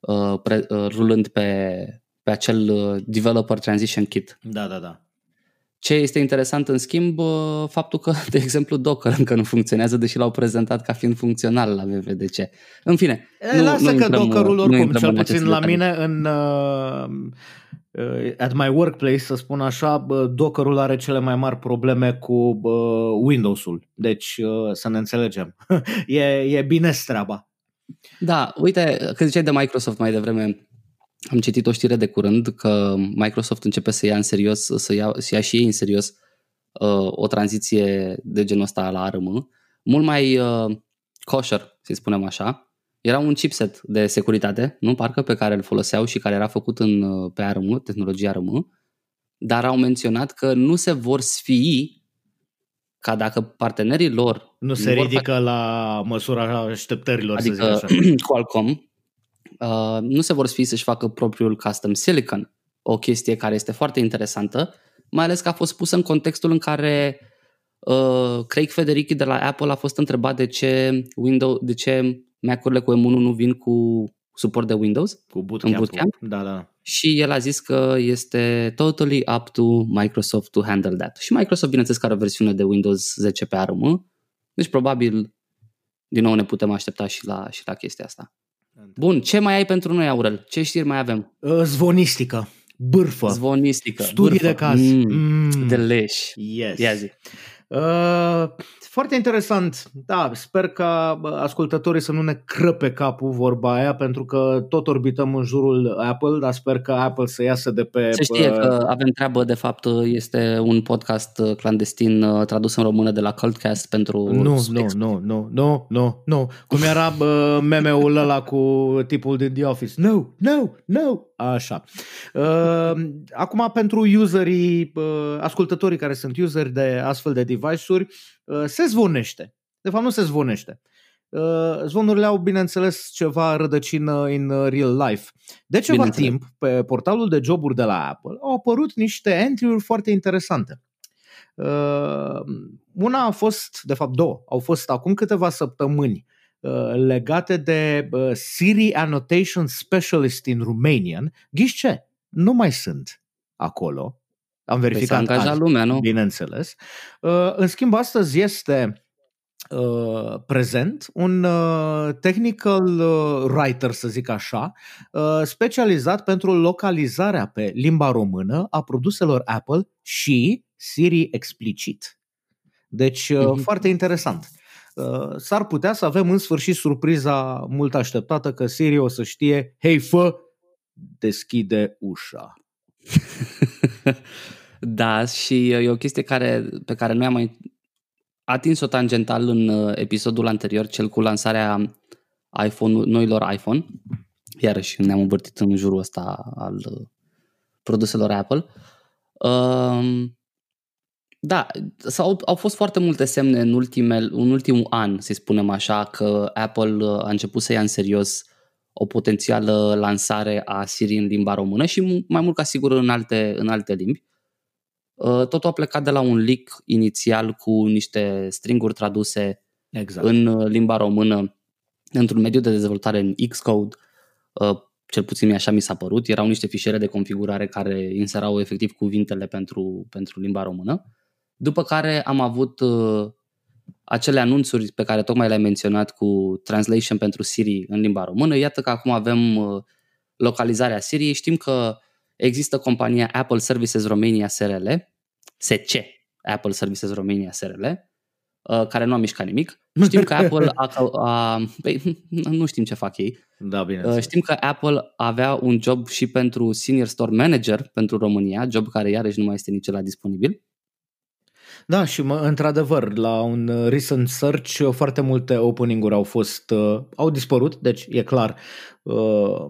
uh, pre, uh, rulând pe, pe acel uh, Developer Transition Kit. Da, da, da. Ce este interesant în schimb, uh, faptul că, <laughs> de exemplu, Docker încă nu funcționează, deși l-au prezentat ca fiind funcțional la VVDC. În fine, e, nu, lasă nu că Dockerul oricum, cel puțin la mine, în, uh, Uh, at my workplace, să spun așa, Dockerul are cele mai mari probleme cu Windows-ul. Deci, uh, să ne înțelegem. <laughs> e, e bine treaba. Da, uite, că ziceai de Microsoft mai devreme, am citit o știre de curând că Microsoft începe să ia în serios, să ia, să ia și ei în serios uh, o tranziție de genul ăsta la ARM, mult mai uh, kosher, să spunem așa, era un chipset de securitate, nu? Parcă pe care îl foloseau și care era făcut în, pe ARM, tehnologia ARM, dar au menționat că nu se vor sfii ca dacă partenerii lor nu se ridică face... la măsura așteptărilor, adică, să zic așa. <clears throat> Qualcomm, uh, nu se vor sfii să-și facă propriul custom silicon, o chestie care este foarte interesantă, mai ales că a fost pusă în contextul în care uh, Craig Federici de la Apple a fost întrebat de ce Windows, de ce Mac-urile cu M1 nu vin cu suport de Windows. Cu bootcamp. În bootcamp. Da, da. Și el a zis că este totally up to Microsoft to handle that. Și Microsoft, bineînțeles, că are o versiune de Windows 10 pe ARM, deci probabil din nou ne putem aștepta și la, și la chestia asta. Bun, ce mai ai pentru noi, Aurel? Ce știri mai avem? Uh, zvonistică, bârfă, Zvonistică, studii bârfă. de caz. Mm, Mm. Delish. Yes. Ia zi. Uh, foarte interesant. Da, sper ca bă, ascultătorii să nu ne crăpe capul vorba aia, pentru că tot orbităm în jurul Apple, dar sper că Apple să iasă de pe... Se știe bă, că avem treabă, de fapt, este un podcast uh, clandestin uh, tradus în română de la Cultcast pentru... Nu, nu, subiect. nu, nu, nu, nu, nu. Cum era bă, meme-ul ăla cu tipul din The Office. No, no, no. Așa. Uh, acum, pentru userii, uh, ascultătorii care sunt useri de astfel de device-uri, uh, se zvonește. De fapt, nu se zvonește. Uh, zvonurile au, bineînțeles, ceva rădăcină în uh, real life. De ceva Bineînțeles. timp, pe portalul de joburi de la Apple, au apărut niște entry-uri foarte interesante. Uh, una a fost, de fapt două, au fost acum câteva săptămâni uh, legate de uh, Siri Annotation Specialist in Romanian. Ghiși ce? Nu mai sunt acolo. Am Păi s-a verificat angajat azi, lumea, nu? bineînțeles. Uh, În schimb, astăzi este uh, prezent un uh, technical uh, writer, să zic așa, uh, specializat pentru localizarea pe limba română a produselor Apple și Siri explicit. Deci, uh, Mhm. foarte interesant. Uh, S-ar putea să avem în sfârșit surpriza mult așteptată că Siri o să știe, hei fă, deschide ușa. <laughs> da, și e o chestie care, pe care noi am mai atins-o tangental în uh, episodul anterior, cel cu lansarea iPhone, noilor iPhone. Iarăși ne-am învârtit în jurul ăsta al uh, produselor Apple. Um, da, s-au, au fost foarte multe semne în, ultimel, în ultimul an, să spunem așa, că Apple uh, a început să ia în serios o potențială lansare a Siri în limba română și mu- mai mult ca sigur în alte, în alte limbi. Uh, Totul a plecat de la un leak inițial cu niște stringuri traduse Exact. în uh, limba română într-un mediu de dezvoltare în Xcode, uh, cel puțin așa mi s-a părut, erau niște fișiere de configurare care inserau efectiv cuvintele pentru, pentru limba română. După care am avut uh, acele anunțuri pe care tocmai le-ai menționat cu translation pentru Siri în limba română. Iată că acum avem uh, localizarea Siri. Știm că există compania Apple Services Romania SRL, SC, Apple Services Romania SRL, uh, care nu a mișcat nimic. Știm că Apple a, a, păi, nu știm ce fac ei. Da, bine. Uh, Știm că Apple avea un job și pentru Senior Store Manager pentru România, job care iarăși nu mai este nici la disponibil. Da, și mă, într-adevăr, la un uh, recent search uh, foarte multe opening-uri au fost, uh, au dispărut, deci e clar, uh,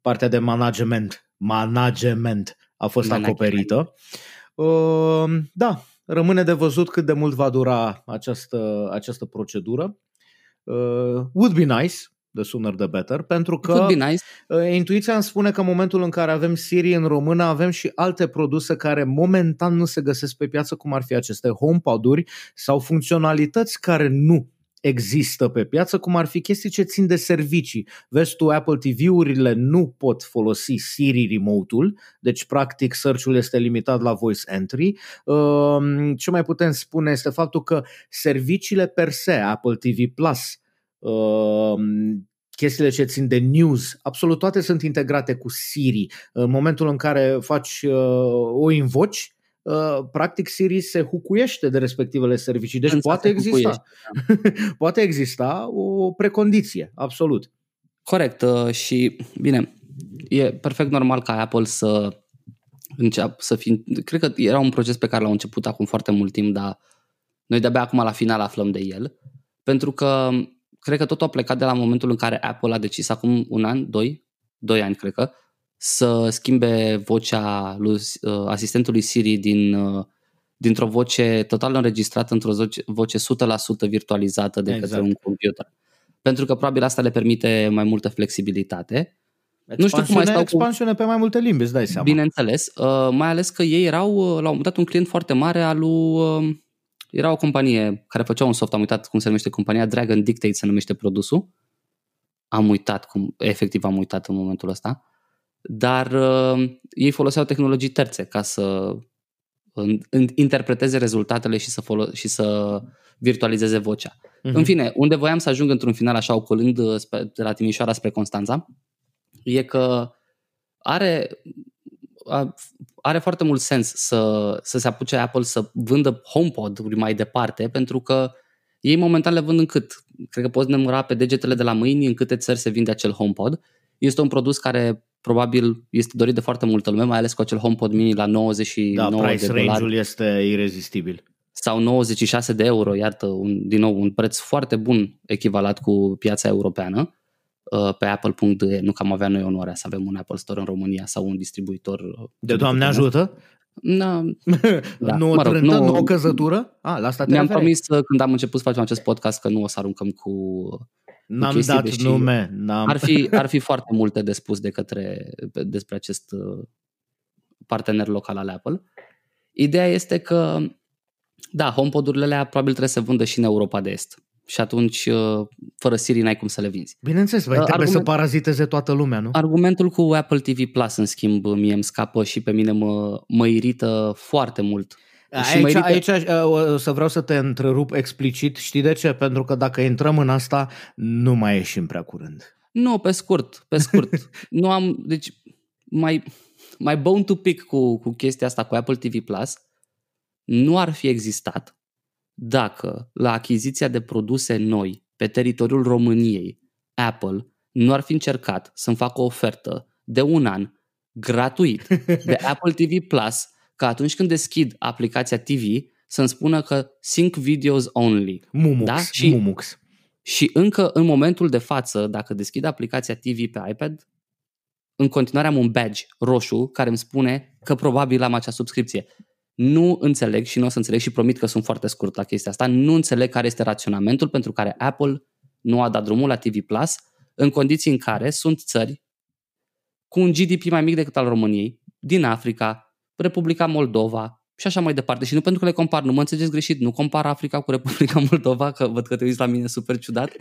partea de management, management a fost Management. acoperită. Uh, da, rămâne de văzut cât de mult va dura această, această procedură. Uh, would be nice, the sooner the better, pentru că... Could be nice. Uh, Intuiția îmi spune că în momentul în care avem Siri în română, avem și alte produse care momentan nu se găsesc pe piață, cum ar fi aceste HomePod-uri sau funcționalități care nu există pe piață, cum ar fi chestii ce țin de servicii. Vezi tu, Apple TV-urile nu pot folosi Siri remote-ul, deci practic search-ul este limitat la voice entry. Um, Ce mai putem spune este faptul că serviciile per se, Apple TV Plus, um, chestiile ce țin de news, absolut toate sunt integrate cu Siri. În momentul în care faci uh, o invoci, uh, practic Siri se hucuiește de respectivele servicii. Deci Însă poate se exista, <laughs> poate exista o precondiție, absolut. Corect. uh, Și, bine, e perfect normal ca Apple să înceapă să fie... Cred că era un proces pe care l-au început acum foarte mult timp, dar noi de-abia acum la final aflăm de el. Pentru că cred că totul a plecat de la momentul în care Apple a decis acum un an, doi, doi ani cred că, să schimbe vocea lui, uh, asistentului Siri din, uh, dintr-o voce total înregistrată într-o voce, voce 100% virtualizată de Exact. către un computer. Pentru că probabil asta le permite mai multă flexibilitate. Nu știu cum mai stau cu- expansiune pe mai multe limbi, îți dai seama. Bineînțeles, uh, mai ales că ei erau uh, la un moment dat un client foarte mare al lui, uh, era o companie care făcea un soft, am uitat cum se numește compania, Dragon Dictate se numește produsul. am uitat cum, efectiv am uitat în momentul ăsta, dar uh, ei foloseau tehnologii terțe ca să în, în, interpreteze rezultatele și să, folo- și să virtualizeze vocea. Uh-huh. În fine, unde voiam să ajung într-un final așa ocolând uh, spre, de la Timișoara spre Constanța, e că are, are foarte mult sens să, să se apuce Apple să vândă HomePod-uri mai departe, pentru că ei momentan le vând în cât? Cred că poți număra pe degetele de la mâini în câte țări se vinde acel HomePod. Este un produs care probabil este dorit de foarte multă lume, mai ales cu acel HomePod mini la 99 da, price de dolari. range-ul este irezistibil. Sau 96 de euro, iartă, un, din nou, un preț foarte bun echivalat cu piața europeană uh, pe apple.de, nu că am avea noi onoarea să avem un Apple Store în România sau un distribuitor. Uh, de Doamne ajută? Na, <laughs> da. nu o mă rog, trântă, nu, nu o căzătură? A, la asta te Ne-am promis uh, când am început să facem acest podcast că nu o să aruncăm cu N-am chestii, dat deși nume. N-am. Ar, fi, ar fi foarte multe de spus de către, despre acest uh, partener local al Apple. Ideea este că, da, HomePod-urile alea probabil trebuie să vândă și în Europa de Est. Și atunci, uh, fără Siri, n-ai cum să le vinzi. Bineînțeles, vai, uh, trebuie Argument, să paraziteze toată lumea, nu? Argumentul cu Apple TV Plus, în schimb, mie îmi scapă și pe mine mă, mă irită foarte mult Aici, aici uh, să vreau să te întrerup explicit. Știi de ce? Pentru că dacă intrăm în asta, nu mai ieșim prea curând. Nu, pe scurt, pe scurt. <laughs> nu am, deci, mai, mai bone to pick cu, cu chestia asta cu Apple TV Plus nu ar fi existat dacă la achiziția de produse noi pe teritoriul României, Apple nu ar fi încercat să-mi facă o ofertă de un an gratuit de <laughs> Apple TV Plus că atunci când deschid aplicația TV să-mi spună că sync videos only. Mumux, da? și, Mumux. Și încă în momentul de față, dacă deschid aplicația TV pe iPad, în continuare am un badge roșu care îmi spune că probabil am acea subscripție. Nu înțeleg și nu o să înțeleg și promit că sunt foarte scurt la chestia asta, nu înțeleg care este raționamentul pentru care Apple nu a dat drumul la TV Plus în condiții în care sunt țări cu un GDP mai mic decât al României, din Africa, Republica Moldova și așa mai departe. Și nu pentru că le compar, nu mă înțelegeți greșit, nu compar Africa cu Republica <laughs> Moldova, că văd că te uiți la mine super ciudat.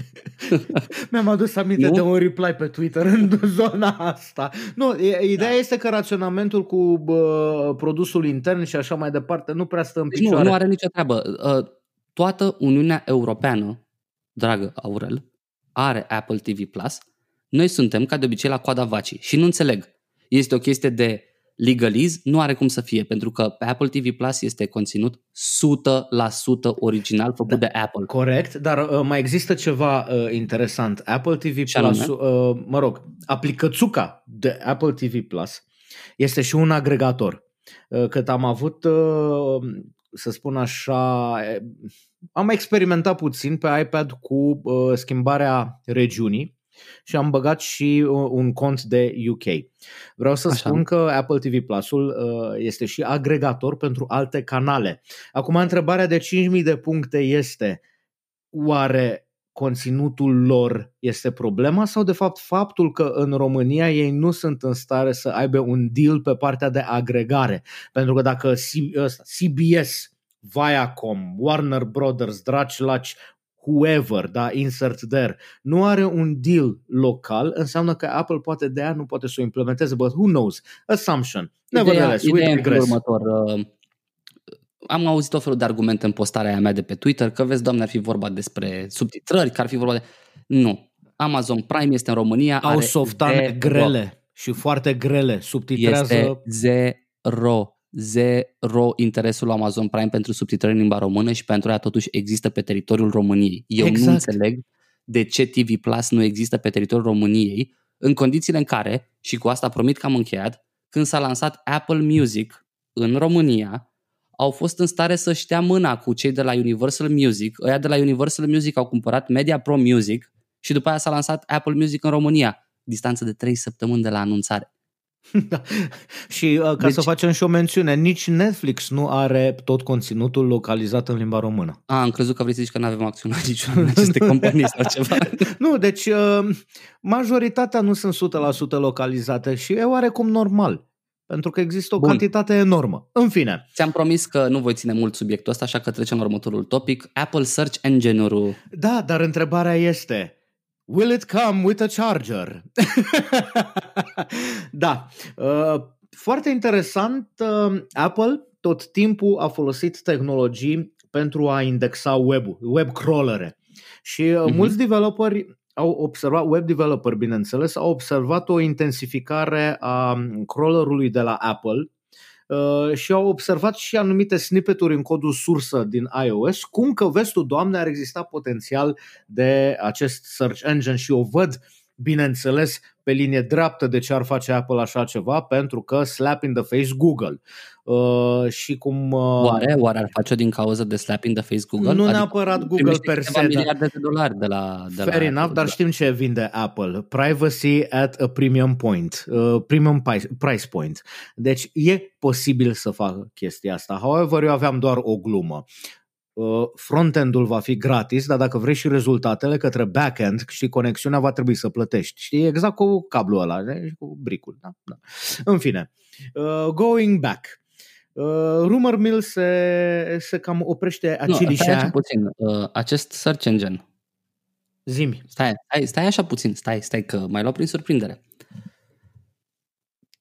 <laughs> Mi-am adus aminte nu? de un reply pe Twitter în <laughs> zona asta. Nu, ideea da. este că raționamentul cu bă, produsul intern și așa mai departe nu prea stă în picioare. Nu, nu are nicio treabă. Ă, toată Uniunea Europeană, dragă Aurel, are Apple TV+. Plus. Noi suntem, ca de obicei, la coada vacii și nu înțeleg. Este o chestie de legaliz, nu are cum să fie, pentru că pe Apple TV Plus este conținut 100% original făcut da, de Apple. Corect, dar uh, mai există ceva uh, interesant. Apple TV Plus, uh, mă rog, aplicățuca de Apple TV Plus este și un agregator. Uh, cât am avut, uh, să spun așa, am experimentat puțin pe iPad cu uh, schimbarea regiunii și am băgat și uh, un cont de UK. Vreau să Așa. spun că Apple TV Plus-ul uh, este și agregator pentru alte canale. Acum, întrebarea de 5.000 de puncte este oare conținutul lor este problema sau de fapt faptul că în România ei nu sunt în stare să aibă un deal pe partea de agregare? Pentru că dacă CBS, Viacom, Warner Brothers, Draci Laci whoever, da, insert there, nu are un deal local, înseamnă că Apple poate de aia nu poate să o implementeze, but who knows? Assumption. Nevertheless, ideea, ideea we următor. Uh, am auzit o felul de argumente în postarea aia mea de pe Twitter, că vezi, doamne, ar fi vorba despre subtitrări, că ar fi vorba de... Nu. Amazon Prime este în România. Au softane grele și foarte grele. Subtitrează... Este zero zero interesul Amazon Prime pentru subtitrări în limba română și pentru ea totuși există pe teritoriul României. Eu exact. nu înțeleg de ce TV Plus nu există pe teritoriul României în condițiile în care, și cu asta promit că am încheiat, când s-a lansat Apple Music în România, au fost în stare să-și dea mâna cu cei de la Universal Music. Ăia de la Universal Music au cumpărat Media Pro Music și după aia s-a lansat Apple Music în România, distanță de 3 săptămâni de la anunțare. <laughs> Da. Și uh, ca deci, să facem și o mențiune, nici Netflix nu are tot conținutul localizat în limba română. A, am crezut că vrei să zici că nu avem acțiune niciuna în aceste <laughs> companii sau ceva. <laughs> nu, deci uh, majoritatea nu sunt 100% localizate și e oarecum normal. Pentru că există o Bun. cantitate enormă. În fine. Ți-am promis că nu voi ține mult subiectul ăsta, așa că trecem la următorul topic. Apple Search Engine-ul. Da, dar întrebarea este, Will it come with a charger? <laughs> da. Uh, foarte interesant, uh, Apple tot timpul a folosit tehnologii pentru a indexa web-ul, web crawlere. Și uh, uh-huh. mulți developeri au observat, web developer bineînțeles, au observat o intensificare a crawlerului de la Apple Uh, și au observat și anumite snippeturi în codul sursă din iOS, cum că vestul, doamne, ar exista potențial de acest search engine și o văd bineînțeles, pe linie dreaptă de ce ar face Apple așa ceva, pentru că slap in the face Google. Uh, și cum... Uh, oare, oare ar face-o din cauza de slap in the face Google? Nu adică neapărat Google per se. miliarde de dolari de la... De Fair la enough, Apple, dar da. știm ce vinde Apple. Privacy at a premium point. Uh, premium price point. Deci e posibil să facă chestia asta. However, eu aveam doar o glumă. Uh, frontend-ul va fi gratis, dar dacă vrei și rezultatele către backend și conexiunea va trebui să plătești. Știi, exact cu cablul ăla, cu bricul. Da? Da. În fine, uh, going back. Uh, rumor mill se, se cam oprește acilișa. Nu, stai așa puțin. Uh, acest search engine. Zimi. Stai, stai, stai așa puțin, stai, stai că mai luat prin surprindere.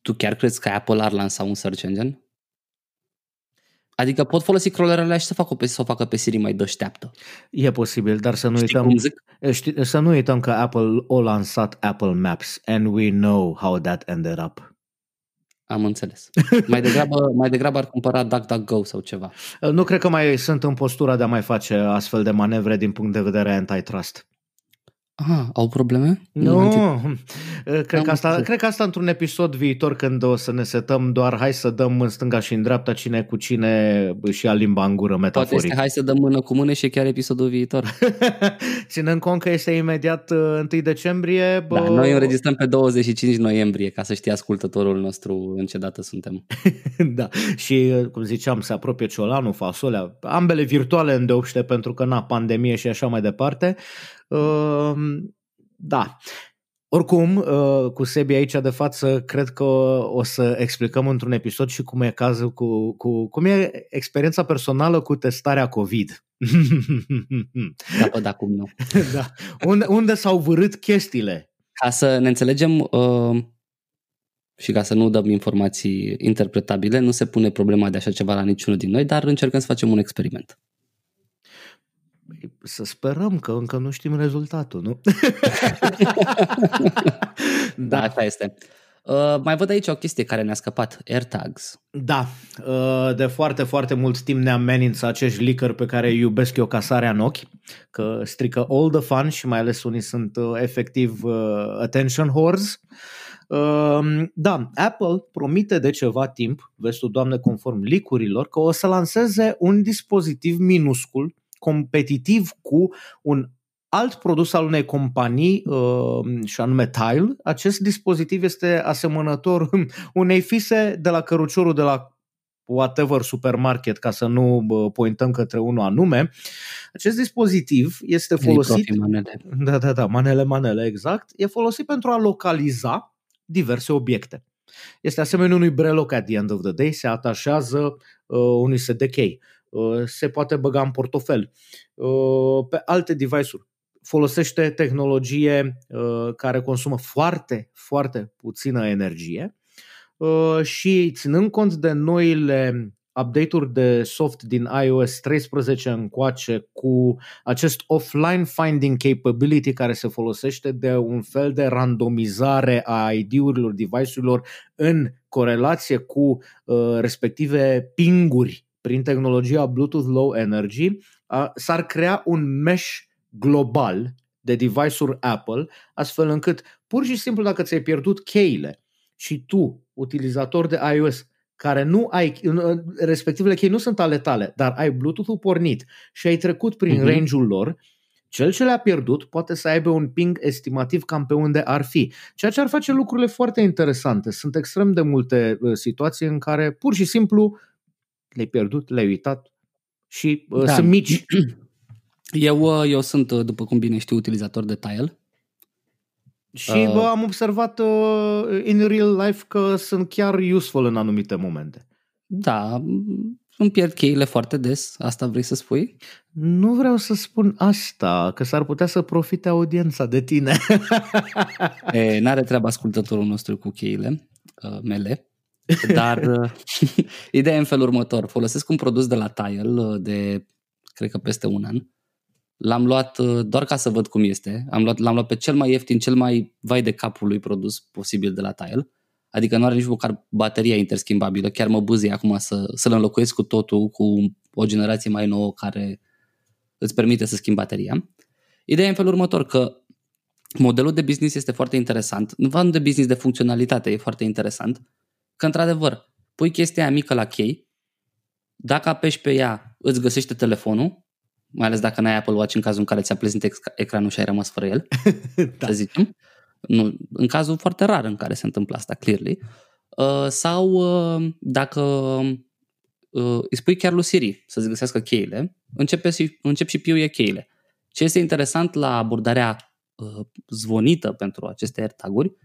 Tu chiar crezi că Apple ar lansa un search engine? Adică pot folosi crawlerele și să, fac pe, să o facă pe Siri mai deșteaptă. E posibil, dar să nu Știi uităm, știi, să nu uităm că Apple a lansat Apple Maps and we know how that ended up. Am înțeles. Mai degrabă, <laughs> mai degrabă ar cumpăra DuckDuckGo sau ceva. Nu cred că mai sunt în postura de a mai face astfel de manevre din punct de vedere antitrust. Aha, au probleme? Nu, cred că, asta, cred că asta într-un episod viitor când o să ne setăm doar hai să dăm în stânga și în dreapta cine cu cine și a limba în gură metaforic. Poate este hai să dăm mână cu mână și chiar episodul viitor. <laughs> Ținând cont că este imediat 1 uh, decembrie. Bă... Da, noi înregistrăm pe 25 noiembrie ca să știe ascultătorul nostru în ce dată suntem. <laughs> da, și uh, cum ziceam, se apropie ciolanul, fasolea, ambele virtuale îndeopște pentru că na, pandemie și așa mai departe. Ehm, da. Oricum, uh, cu Sebi aici de față, cred că o să explicăm într-un episod și cum e cazul cu, cu cum e experiența personală cu testarea COVID. Da, pă, da, cum nu. <laughs> da. Unde, unde s-au vărât chestiile? Ca să ne înțelegem uh, și ca să nu dăm informații interpretabile, nu se pune problema de așa ceva la niciunul din noi, dar încercăm să facem un experiment. Să sperăm că încă nu știm rezultatul, nu? <laughs> da, așa este. Uh, mai văd aici o chestie care ne-a scăpat, AirTags. Da, uh, de foarte, foarte mult timp ne amenință acești leaker pe care îi iubesc eu ca sarea în ochi, că strică all the fun și mai ales unii sunt uh, efectiv uh, attention whores. Uh, da, Apple promite de ceva timp, vezi tu, doamne, conform licurilor, că o să lanseze un dispozitiv minuscul competitiv cu un alt produs al unei companii, uh, și anume Tile. Acest dispozitiv este asemănător <laughs> unei fise de la căruciorul de la whatever supermarket, ca să nu pointăm către unul anume. Acest dispozitiv este folosit... Manele. Da, da, da, manele, manele, exact. E folosit pentru a localiza diverse obiecte. Este asemenea unui breloc at the end of the day, se atașează uh, unui set de chei. Uh, se poate băga în portofel. Uh, pe alte device-uri folosește tehnologie uh, care consumă foarte, foarte puțină energie și ținând cont de noile update-uri de soft din iOS 13 încoace cu acest offline finding capability care se folosește de un fel de randomizare a ID-urilor device-urilor în corelație cu uh, respective pinguri prin tehnologia Bluetooth Low Energy, s-ar crea un mesh global de device-uri Apple, astfel încât pur și simplu dacă ți-ai pierdut cheile și tu, utilizator de iOS, care nu ai, respectivele chei nu sunt ale tale, dar ai Bluetooth-ul pornit și ai trecut prin uh-huh. range-ul lor, cel ce le-a pierdut poate să aibă un ping estimativ cam pe unde ar fi, ceea ce ar face lucrurile foarte interesante. Sunt extrem de multe uh, situații în care pur și simplu le-ai pierdut, le-ai uitat și uh, da. sunt mici. <clears throat> Eu, uh, eu sunt, uh, după cum bine știu, utilizator de Tile. Și uh, bă, am observat uh, in real life că sunt chiar useful în anumite momente. Da, îmi pierd cheile foarte des, asta vrei să spui? Nu vreau să spun asta, că s-ar putea să profite audiența de tine. <laughs> e, n-are treaba ascultătorul nostru cu cheile uh, mele, dar <laughs> uh, ideea e în felul următor. Folosesc un produs de la Tile uh, de, cred că peste un an. L-am luat uh, doar ca să văd cum este. Am luat, l-am luat pe cel mai ieftin, cel mai vai de capul lui produs posibil de la Tile Adică nu are nici măcar bateria interschimbabilă. Chiar mă bâzie acum să, să-l înlocuiesc cu totul cu o generație mai nouă care îți permite să schimbi bateria. Ideea e în felul următor, că modelul de business este foarte interesant. Nu vă de business de funcționalitate, e foarte interesant. Că, într-adevăr, pui chestia aia mică la chei, dacă apeși pe ea, îți găsește telefonul, mai ales dacă n-ai Apple Watch în cazul în care ți-a plezit ecranul și ai rămas fără el, <laughs> da. să zicem. Nu, în cazul foarte rar în care se întâmplă asta, clearly. Uh, sau uh, dacă uh, îi spui chiar lui Siri să-ți găsească cheile, începe și, încep și piuie cheile. Ce este interesant la abordarea uh, zvonită pentru aceste AirTag-uri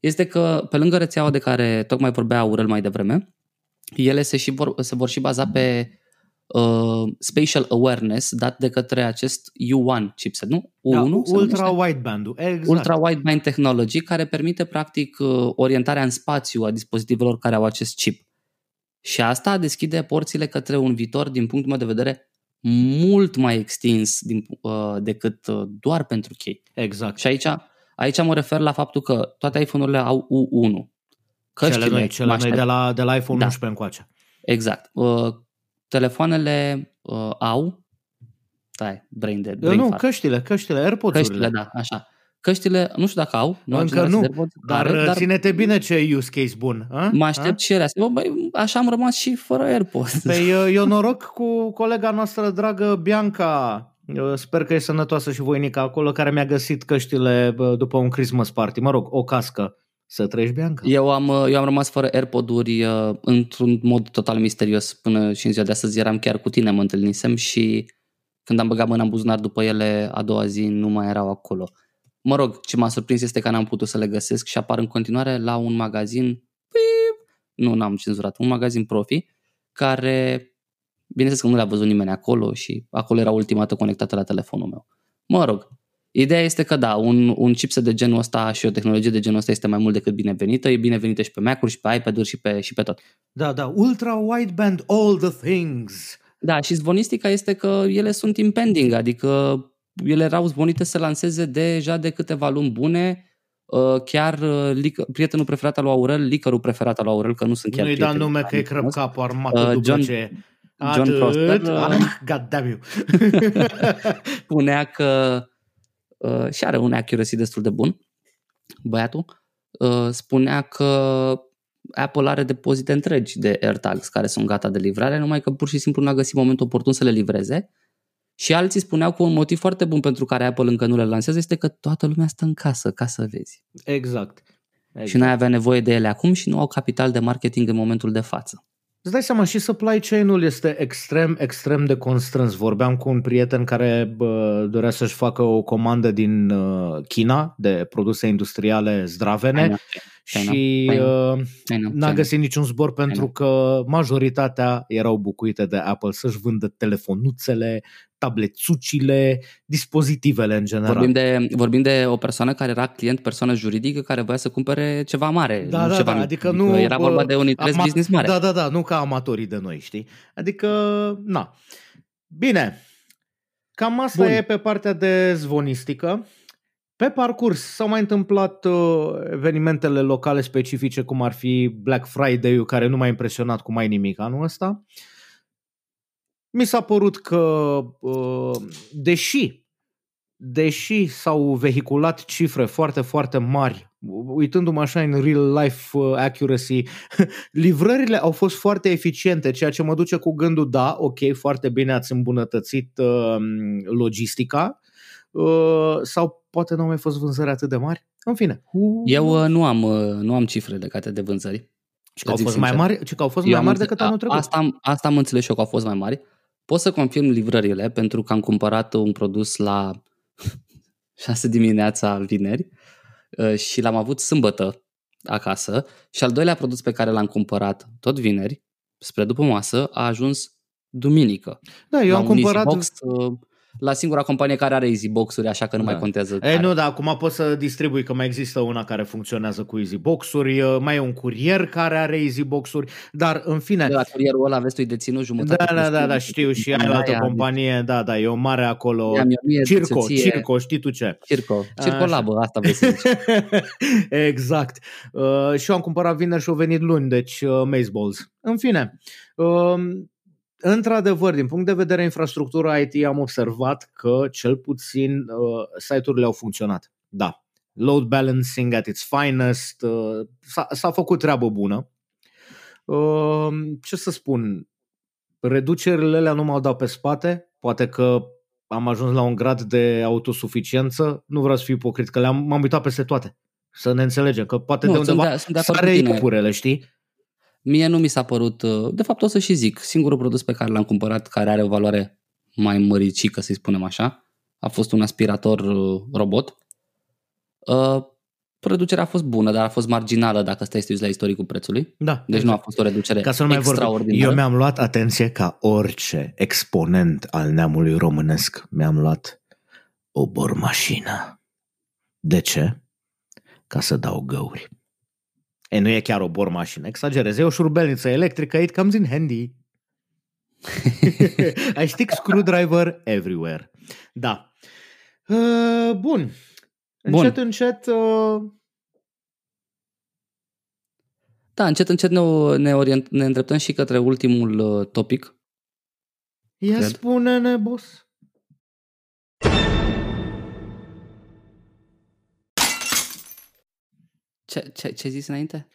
este că pe lângă rețeaua de care tocmai vorbea Aurel mai devreme, ele se, și vor, se vor și baza pe uh, spatial awareness dat de către acest U1 chipset, nu? U1? Da, ultra wideband exact. Ultra wideband technology care permite practic uh, orientarea în spațiu a dispozitivelor care au acest chip. Și asta deschide porțile către un viitor din punctul meu de vedere mult mai extins din, uh, decât uh, doar pentru chei. Exact. Și aici, aici mă refer la faptul că toate iPhone-urile au U1. Căștile, cele noi, cele noi de la, de la iPhone da. 11 încoace. Exact. Uh, telefoanele uh, au Stai, brain dead. Brain nu, fart. căștile, căștile, AirPods-urile. Căștile, da, așa. Căștile, nu știu dacă au. Nu Încă nu, AirPods, dar, are, dar ține-te bine ce use case bun. A? Mă aștept a? și ele astea. Bă, așa am rămas și fără AirPods. Păi eu <laughs> noroc cu colega noastră dragă Bianca, sper că e sănătoasă și voinică acolo, care mi-a găsit căștile după un Christmas party. Mă rog, o cască să trăiești, Bianca. Eu am, eu am rămas fără AirPod-uri uh, într-un mod total misterios până și în ziua de astăzi eram chiar cu tine, mă întâlnisem și când am băgat mâna în buzunar după ele, a doua zi nu mai erau acolo. Mă rog, ce m-a surprins este că n-am putut să le găsesc și apar în continuare la un magazin, piip, nu, n-am cenzurat, un magazin profi, care, bineînțeles că nu le-a văzut nimeni acolo și acolo era ultima dată conectată la telefonul meu. Mă rog, Ideea este că da, un, un chipset de genul ăsta și o tehnologie de genul ăsta este mai mult decât binevenită. E binevenită și pe Mac-uri și pe iPad-uri și pe, și pe tot. Da, da, ultra wideband all the things. Da, și zvonistica este că ele sunt impending, adică ele erau zvonite să lanseze deja de câteva luni bune, uh, chiar uh, prietenul preferat al lui Aurel, licărul preferat al lui Aurel, că nu sunt chiar Nu-i da nume că e crăp capul armat uh, după John, ce... John Prosper uh, God damn you. <laughs> punea că uh, și are un accuracy destul de bun, băiatul, uh, spunea că Apple are depozite întregi de AirTags care sunt gata de livrare, numai că pur și simplu nu a găsit momentul oportun să le livreze. Și alții spuneau că un motiv foarte bun pentru care Apple încă nu le lansează este că toată lumea stă în casă, ca să vezi. Exact. exact. Și n-ai avea nevoie de ele acum și nu au capital de marketing în momentul de față. Îți dai seama, și supply chain-ul este extrem, extrem de constrâns. Vorbeam cu un prieten care bă, dorea să-și facă o comandă din uh, China de produse industriale zdravene China. și China. Uh, China. n-a găsit niciun zbor pentru că majoritatea erau bucuite de Apple să-și vândă telefonuțele, tablețucile, dispozitivele în general. Vorbim de, vorbim de o persoană care era client, persoană juridică, care voia să cumpere ceva mare. Da, nu da, ceva da, adică nu... Era vorba de un interes ama- business mare. Da, da, da, nu ca amatorii de noi, știi? Adică, na. Bine, cam asta Bun. e pe partea de zvonistică. Pe parcurs s-au mai întâmplat uh, evenimentele locale specifice, cum ar fi Black Friday-ul, care nu m-a impresionat cu mai nimic anul ăsta. Uh, mi s-a părut că, uh, deși, deși s-au vehiculat cifre foarte, foarte mari, uitându-mă așa în real life uh, accuracy, <laughs> livrările au fost foarte eficiente, ceea ce mă duce cu gândul, da, ok, foarte bine ați îmbunătățit uh, logistica, sau poate nu au mai fost vânzări atât de mari? În fine. Eu nu am, nu am cifre legate de vânzări. Și că au fost mai mari, că au fost mai mari decât anul trecut. Asta, asta am înțeles și eu că au fost mai mari. Pot să confirm livrările pentru că am cumpărat un produs la <laughs> 6 dimineața vineri uh, și l-am avut sâmbătă acasă și al doilea produs pe care l-am cumpărat tot vineri spre după masă, a ajuns duminică. Da, eu la am un cumpărat... Easybox, uh, la singura companie care are Easy Box-uri, așa că nu Da. mai contează. Ei, tare. nu, dar acum poți să distribui că mai există una care funcționează cu Easy Box-uri, uh, mai e un curier care are Easy Box-uri, dar în fine... De la curierul ăla aveți tu deținut jumătate. Da, da, plus da, tu, da, știu și ai aia, altă aia, companie, da, da, e o mare acolo, I-am eu mie, Circo, ție- Circo, știi tu ce? Circo, Circo Așa. Labă, asta vrei să zici. <laughs> exact. Uh, și eu am cumpărat vineri și au venit luni, deci uh, Mazeballs. În fine, uh, într-adevăr, din punct de vedere infrastructura IT, am observat că cel puțin uh, site-urile au funcționat. Da. Load balancing at its finest, uh, s-a, s-a făcut treabă bună. Uh, ce să spun, reducerile alea nu m-au dat pe spate, poate că am ajuns la un grad de autosuficiență, nu vreau să fiu ipocrit, că le-am, m-am uitat peste toate. Să ne înțelegem, că poate Nu, de sunt undeva de- sunt de acord cu sare tine. iepurele, știi? Mie nu mi s-a părut, uh, de fapt o să și zic, singurul produs pe care l-am cumpărat care are o valoare mai măricică, să-i spunem așa, a fost un aspirator uh, robot. Uh, Reducerea a fost bună, dar a fost marginală dacă stai să te uiți la istoricul prețului. Da. Deci nu a fost o reducere Ca să nu mai vorbim. extraordinară. Eu mi-am luat atenție ca orice exponent al neamului românesc. Mi-am luat o bormașină. De ce? Ca să dau găuri. E, nu e chiar o bormașină, exagerez. E o șurubelniță electrică, it comes in handy. <laughs> I stick screwdriver everywhere. Da. Uh, bun. Bun. Încet, încet... Uh, Da, încet, încet ne, ne, orient, ne îndreptăm și către ultimul uh, topic. ia Cred. spune-ne, boss. Ce, ce, ce ai zis înainte?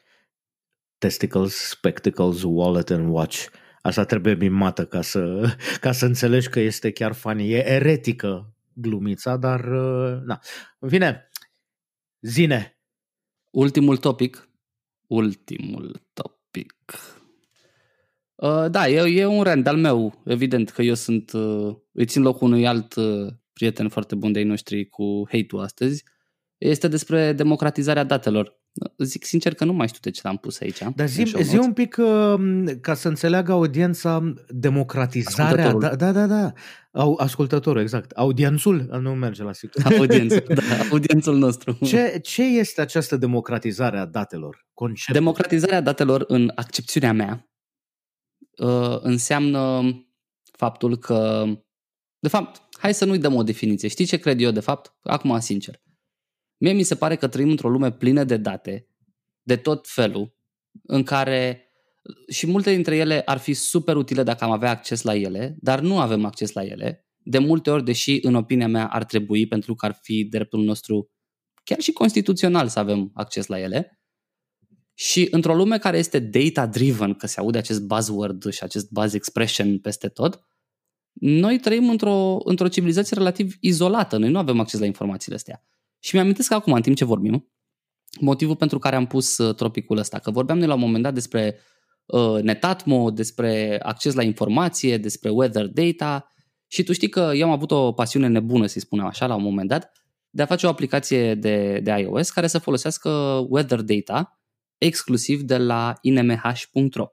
testicles, spectacles, wallet and watch. Asta trebuie mimată ca să, <laughs> ca să înțelegi că este chiar funny. E eretică glumița, dar uh, na. În fine, zine. Ultimul topic. Ultimul topic. Uh, da, e, e un rand al meu. Evident că eu sunt... Uh, îi țin locul unui alt uh, prieten foarte bun de-ai noștri cu hate-ul astăzi. Este despre democratizarea datelor. Zic sincer că nu mai știu de ce l-am pus aici. Dar în zi, show zi notes. un pic uh, ca să înțeleagă audiența democratizarea. Ascultătorul. Da, da, da, da. Au, ascultătorul, exact. Audiențul, nu merge la sigur. <laughs> Audiențul, da, audiențul nostru. <laughs> Ce, ce este această democratizare a datelor? Concept. Democratizarea datelor în accepțiunea mea uh, înseamnă faptul că, de fapt, hai să nu-i dăm o definiție. Știi ce cred eu de fapt? Acum, sincer. Mie mi se pare că trăim într-o lume plină de date, de tot felul, în care și multe dintre ele ar fi super utile dacă am avea acces la ele, dar nu avem acces la ele. De multe ori, deși în opinia mea ar trebui, pentru că ar fi dreptul nostru chiar și constituțional să avem acces la ele. Și într-o lume care este data-driven, că se aude acest buzzword și acest buzz expression peste tot, noi trăim într-o, într-o civilizație relativ izolată. Noi nu avem acces la informațiile astea. Și mi-am că acum, în timp ce vorbim, motivul pentru care am pus uh, tropicul ăsta, că vorbeam noi la un moment dat despre uh, Netatmo, despre acces la informație, despre weather data și tu știi că eu am avut o pasiune nebună, să-i spunem așa, la un moment dat, de a face o aplicație de, de iOS care să folosească weather data exclusiv de la inmh.ro.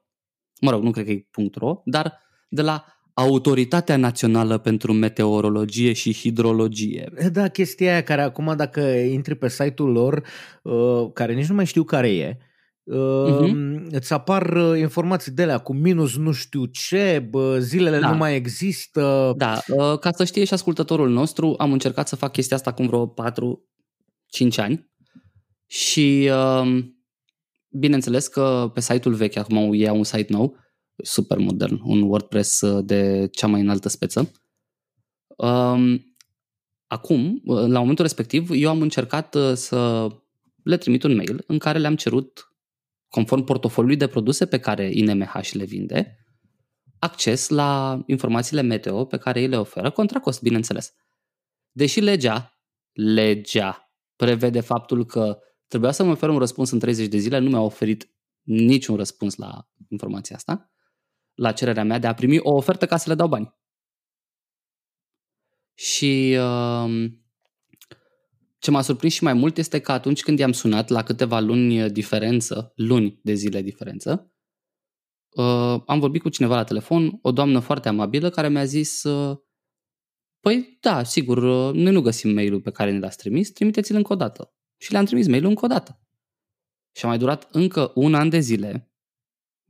Mă rog, nu cred că e .ro, dar de la Autoritatea Națională pentru Meteorologie și Hidrologie. Da, chestia aia care acum dacă intri pe site-ul lor, uh, care nici nu mai știu care e, uh, Mhm. îți apar uh, informații de alea cu minus nu știu ce, bă, zilele Da. nu mai există. Da, uh, ca să știe și ascultătorul nostru, am încercat să fac chestia asta acum vreo 4-5 ani și uh, bineînțeles că pe site-ul vechi, acum e un site nou, super modern, un WordPress uh, de cea mai înaltă speță. Um, acum, uh, la momentul respectiv, eu am încercat uh, să le trimit un mail în care le-am cerut, conform portofoliului de produse pe care INMH le vinde, acces la informațiile meteo pe care ei le oferă, contra cost, bineînțeles. Deși legea, legea, prevede faptul că trebuia să mă ofer un răspuns în 30 de zile, nu mi-a oferit niciun răspuns la informația asta, la cererea mea de a primi o ofertă ca să le dau bani. Și uh, ce m-a surprins și mai mult este că atunci când i-am sunat la câteva luni diferență, luni de zile diferență, uh, am vorbit cu cineva la telefon, o doamnă foarte amabilă, care mi-a zis uh, Păi da, sigur, uh, noi nu găsim mail-ul pe care ne l-ați trimis, trimiteți-l încă o dată. Și le-am trimis mail-ul încă o dată. Și a mai durat încă un an de zile.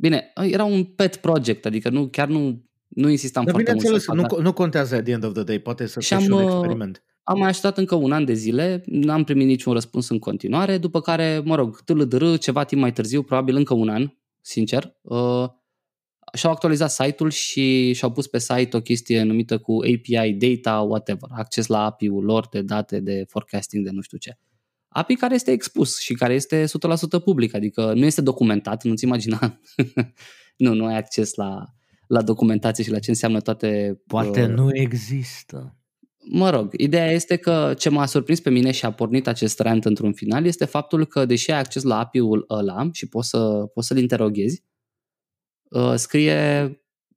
Bine, era un pet project, adică nu, chiar nu, nu insistam Dar foarte mult. Să nu, nu contează at the end of the day, poate să fie și un uh, experiment. Am mai așteptat încă un an de zile, n-am primit niciun răspuns în continuare, după care, mă rog, tâlădărâ, ceva timp mai târziu, probabil încă un an, sincer, uh, și-au actualizat site-ul și și-au pus pe site o chestie numită cu API data, whatever, acces la API-ul lor de date, de forecasting, de nu știu ce. API care este expus și care este 100% public, adică nu este documentat, nu-ți imagina. <laughs> nu, nu ai acces la, la documentație și la ce înseamnă toate... Poate uh, nu există. Mă rog, ideea este că ce m-a surprins pe mine și a pornit acest rant într-un final este faptul că deși ai acces la API-ul ăla și poți, să, poți să-l interoghezi, uh, scrie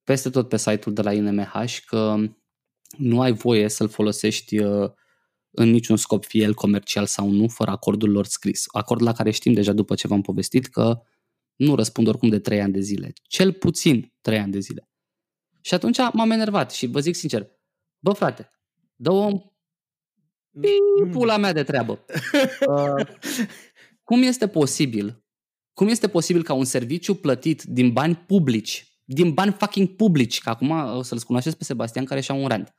peste tot pe site-ul de la INMH că nu ai voie să-l folosești uh, în niciun scop, fie el comercial sau nu, fără acordul lor scris. Acord la care știm deja după ce v-am povestit că nu răspund oricum de 3 ani de zile. Cel puțin 3 ani de zile. Și atunci m-am enervat și vă zic sincer, bă frate, dă o mm. pula mea de treabă. Uh, cum este posibil? Cum este posibil ca un serviciu plătit din bani publici, din bani fucking publici, că acum o să-l cunoașteți pe Sebastian care și-a un rand.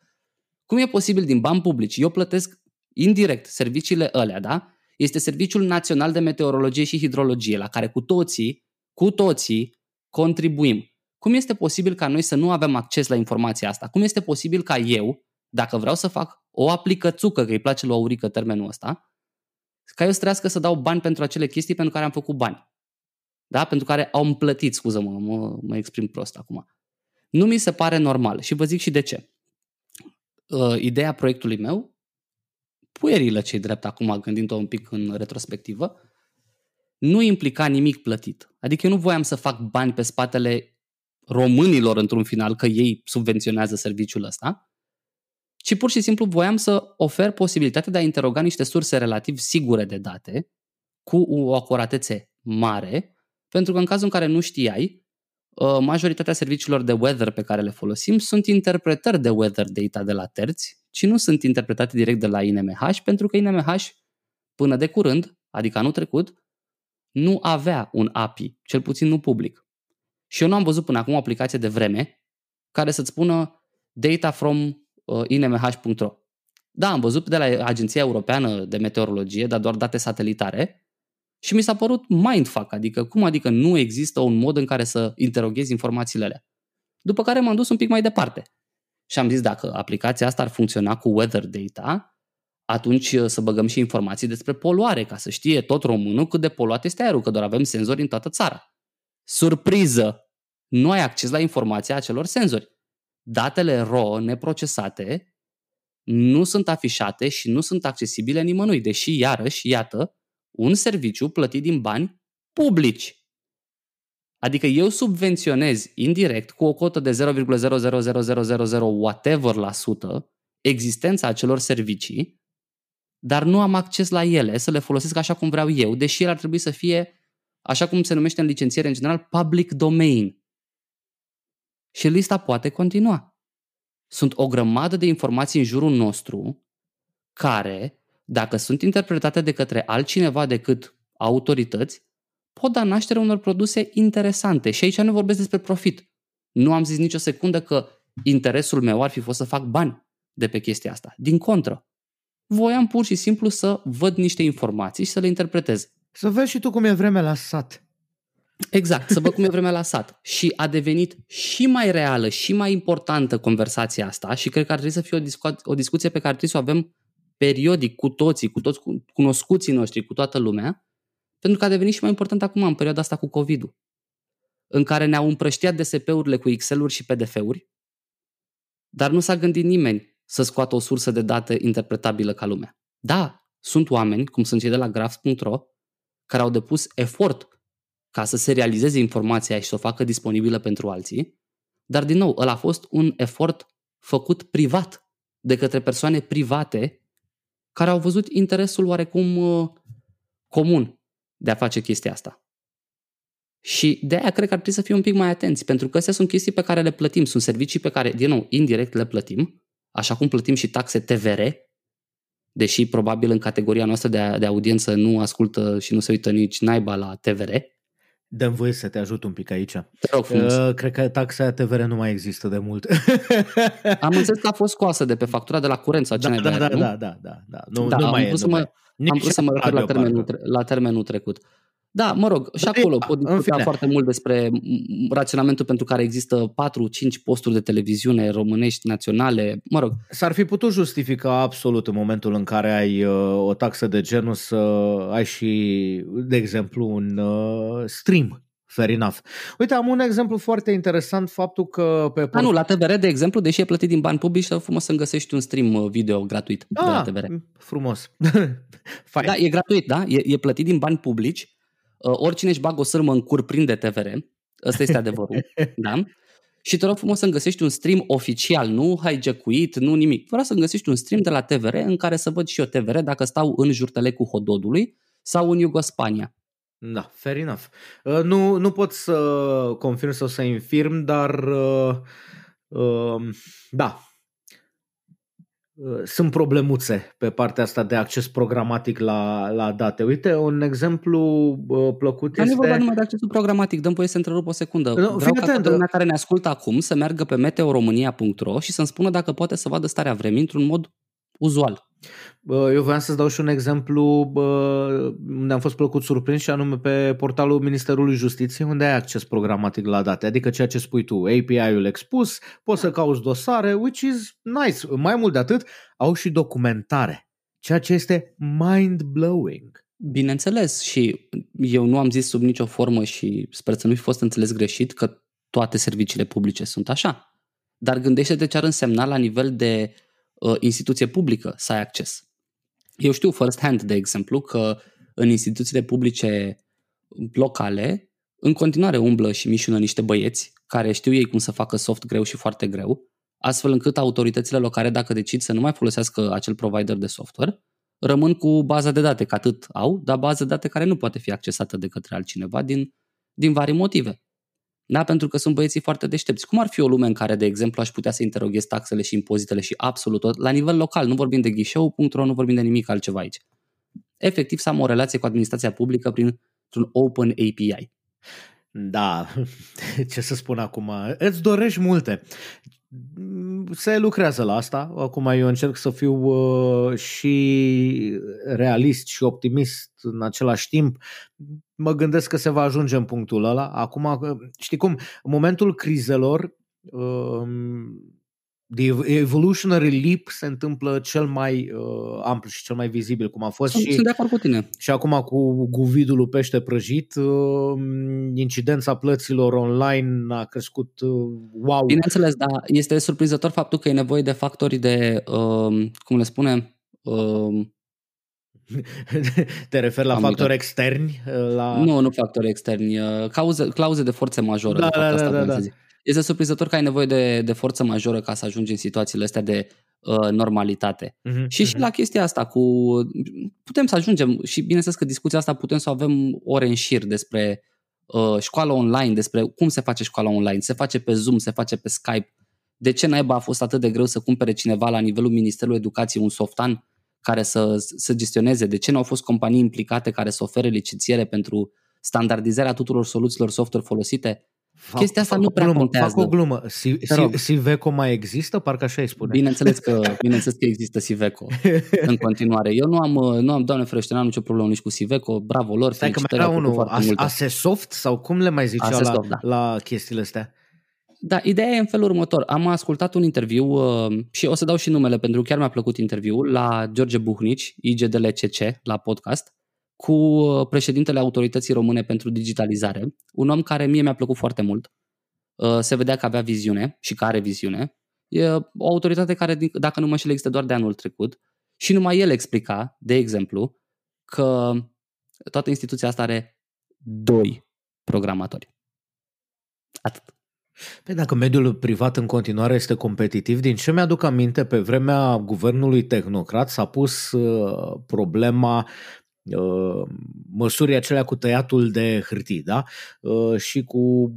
Cum e posibil din bani publici? Eu plătesc indirect serviciile alea, da? Este Serviciul Național de Meteorologie și Hidrologie, la care cu toții, cu toții contribuim. Cum este posibil ca noi să nu avem acces la informația asta? Cum este posibil ca eu, dacă vreau să fac o aplicățucă, că îi place lui Aurică termenul ăsta, ca eu să trească să dau bani pentru acele chestii pentru care am făcut bani. Da? Pentru care au plătit, scuză-mă, mă, mă exprim prost acum. Nu mi se pare normal și vă zic și de ce. Uh, ideea proiectului meu puerilă cei drept acum, gândind-o un pic în retrospectivă, nu implica nimic plătit. Adică eu nu voiam să fac bani pe spatele românilor într-un final, că ei subvenționează serviciul ăsta, ci pur și simplu voiam să ofer posibilitatea de a interoga niște surse relativ sigure de date, cu o acuratețe mare, pentru că în cazul în care nu știai, uh, majoritatea serviciilor de weather pe care le folosim sunt interpretări de weather data de la terți ci nu sunt interpretate direct de la INMH, pentru că INMH, până de curând, adică anul trecut, nu avea un API, cel puțin nu public. Și eu nu am văzut până acum o aplicație de vreme care să-ți spună data from uh, inmh.ro. Da, am văzut de la Agenția Europeană de Meteorologie, dar doar date satelitare, și mi s-a părut mindfuck, adică cum adică nu există un mod în care să interoghezi informațiile alea. După care m-am dus un pic mai departe. Și am zis, dacă aplicația asta ar funcționa cu weather data, atunci uh, să băgăm și informații despre poluare, ca să știe tot românul cât de poluat este aerul, că doar avem senzori în toată țara. Surpriză! Nu ai acces la informația acelor senzori. Datele RAW neprocesate nu sunt afișate și nu sunt accesibile nimănui, deși, iarăși, iată, un serviciu plătit din bani publici. Adică eu subvenționez indirect cu o cotă de 0,00000 whatever la sută existența acelor servicii, dar nu am acces la ele să le folosesc așa cum vreau eu, deși ele ar trebui să fie, așa cum se numește în licențiere în general, public domain. Și lista poate continua. Sunt o grămadă de informații în jurul nostru care, dacă sunt interpretate de către altcineva decât autorități, pot da naștere unor produse interesante. Și aici nu vorbesc despre profit. Nu am zis nicio secundă că interesul meu ar fi fost să fac bani de pe chestia asta. Din contră. Voiam pur și simplu să văd niște informații și să le interpretez. Să vezi și tu cum e vremea la sat. Exact, să văd cum e vremea la sat. Și a devenit și mai reală și mai importantă conversația asta și cred că ar trebui să fie o, discu- o discuție pe care trebuie să o avem periodic cu toții, cu toți cunoscuții noștri, cu toată lumea, pentru că a devenit și mai important acum, în perioada asta cu COVID-ul, în care ne-au împrăștiat DSP-urile cu Excel-uri și PDF-uri, dar nu s-a gândit nimeni să scoată o sursă de date interpretabilă ca lumea. Da, sunt oameni, cum sunt cei de la graphs.ro, care au depus efort ca să se realizeze informația și să o facă disponibilă pentru alții, dar din nou, ăla a fost un efort făcut privat, de către persoane private care au văzut interesul oarecum uh, comun de a face chestia asta. Și de aia cred că ar trebui să fim un pic mai atenți, pentru că astea sunt chestii pe care le plătim, sunt servicii pe care, din nou, indirect le plătim, așa cum plătim și taxe TVR, deși probabil în categoria noastră de, de audiență nu ascultă și nu se uită nici naiba la TVR. Dăm voie să te ajut un pic aici. Te rog frumos. Uh, cred că taxa TVR nu mai există de mult. Am înțeles că a fost scoasă de pe factura de la curent sau da, ce da, da, da, da, da, da, da. Nu, da, nu mai e. Nu mai... Am vrut să mă refer la termenul, la termenul trecut. Da, mă rog, și acolo pot discuta foarte mult despre raționamentul pentru care există 4-5 posturi de televiziune românești naționale, mă rog. S-ar fi putut justifica absolut în momentul în care ai uh, o taxă de genul să ai și, de exemplu, un uh, stream Fair enough. Uite, am un exemplu foarte interesant, faptul că pe... Da, nu, la TVR, de exemplu, deși e plătit din bani publici, să frumos să găsești un stream uh, video gratuit ah, de la TVR. frumos. <laughs> da, e gratuit, da? E, e plătit din bani publici Uh, oricine își bagă o sârmă în cur prinde TVR. Ăsta este adevărul. <laughs> da? Și te rog frumos să-mi găsești un stream oficial, nu hijackuit, nu nimic. Vreau să-mi găsești un stream de la TVR în care să văd și eu TVR dacă stau în jurtelecul Hododului sau în Iugospania. Da, fair enough. Uh, nu, nu pot să confirm sau să infirm, dar uh, uh, da, Uh, sunt problemuțe pe partea asta de acces programatic la, la date. Uite, un exemplu uh, plăcut Dar este... Nu vorba numai de accesul programatic, dăm voie să întrerup o secundă. No, Vreau ca toată lumea care ne ascultă acum să meargă pe meteoromânia.ro și să-mi spună dacă poate să vadă starea vremii într-un mod uzual. Eu voiam să-ți dau și un exemplu unde am fost plăcut surprins și anume pe portalul Ministerului Justiției unde ai acces programatic la date, adică ceea ce spui tu, API-ul expus, poți să cauți dosare, which is nice. Mai mult de atât, au și documentare, ceea ce este mind-blowing. Bineînțeles și eu nu am zis sub nicio formă și sper să nu fi fost înțeles greșit că toate serviciile publice sunt așa. Dar gândește-te ce ar însemna la nivel de uh, instituție publică să ai acces. Eu știu first hand, de exemplu, că în instituțiile publice locale, în continuare umblă și mișună niște băieți care știu ei cum să facă soft greu și foarte greu, astfel încât autoritățile locale, dacă decid să nu mai folosească acel provider de software, rămân cu baza de date, că atât au, dar baza de date care nu poate fi accesată de către altcineva din, din vari motive. Da, pentru că sunt băieții foarte deștepți. Cum ar fi o lume în care, de exemplu, aș putea să interoghez taxele și impozitele și absolut tot, la nivel local, nu vorbim de ghișeu.ro, nu vorbim de nimic altceva aici. Efectiv să am o relație cu administrația publică prin un open API. Da, <laughs> ce să spun acum, îți dorești multe se lucrează la asta. Acum eu încerc să fiu uh, și realist și optimist în același timp. Mă gândesc că se va ajunge în punctul ăla. Acum, uh, știi cum, în momentul crizelor, uh, The evolutionary leap se întâmplă cel mai uh, amplu și cel mai vizibil, cum a fost sunt, și... Sunt de acord cu tine. Și acum cu guvidul pește prăjit, uh, incidența plăților online a crescut uh, wow. Bineînțeles, dar este surprinzător faptul că e nevoie de factori de, uh, cum le spune, uh, te referi la factori externi? Uh, la... Nu, nu factori externi. Uh, cauze, clauze de forță majoră. Da, de fapt, da, asta da, da, da este surprinzător că ai nevoie de, de forță majoră ca să ajungi în situațiile astea de uh, normalitate. Uh-huh, și uh-huh. și la chestia asta cu putem să ajungem și bineînțeles că discuția asta putem să o avem ore în șir despre uh, școală online, despre cum se face școala online, se face pe Zoom, se face pe Skype. De ce naiba a fost atât de greu să cumpere cineva la nivelul Ministerului Educației un softan care să, să gestioneze? De ce nu au fost companii implicate care să ofere licențiere pentru standardizarea tuturor soluțiilor software folosite? Fac, Chestia asta nu prea glumă, contează. Fac o glumă. Siveco mai există? Parcă așa îi spune. Bineînțeles că, <laughs> bineînțeles că există Siveco în continuare. Eu nu am, nu am doamne ferește, nu am nicio problemă nici cu Siveco. Bravo lor, Stai că mai era unul, Asesoft sau cum le mai ziceau la, da. la chestiile astea? Da, ideea e în felul următor. Am ascultat un interviu uh, și o să dau și numele pentru că chiar mi-a plăcut interviul la George Buhnici, IGDLCC, la podcast cu uh, președintele Autorității Române pentru Digitalizare, un om care mie mi-a plăcut foarte mult. Uh, se vedea că avea viziune și că are viziune. E o autoritate care, dacă nu mă știu, există doar de anul trecut și numai el explica, de exemplu, că toată instituția asta are doi programatori. Atât. Păi dacă mediul privat în continuare este competitiv, din ce mi-aduc aminte, pe vremea guvernului tehnocrat s-a pus uh, problema măsurii acelea cu tăiatul de hârtii, da? Și cu,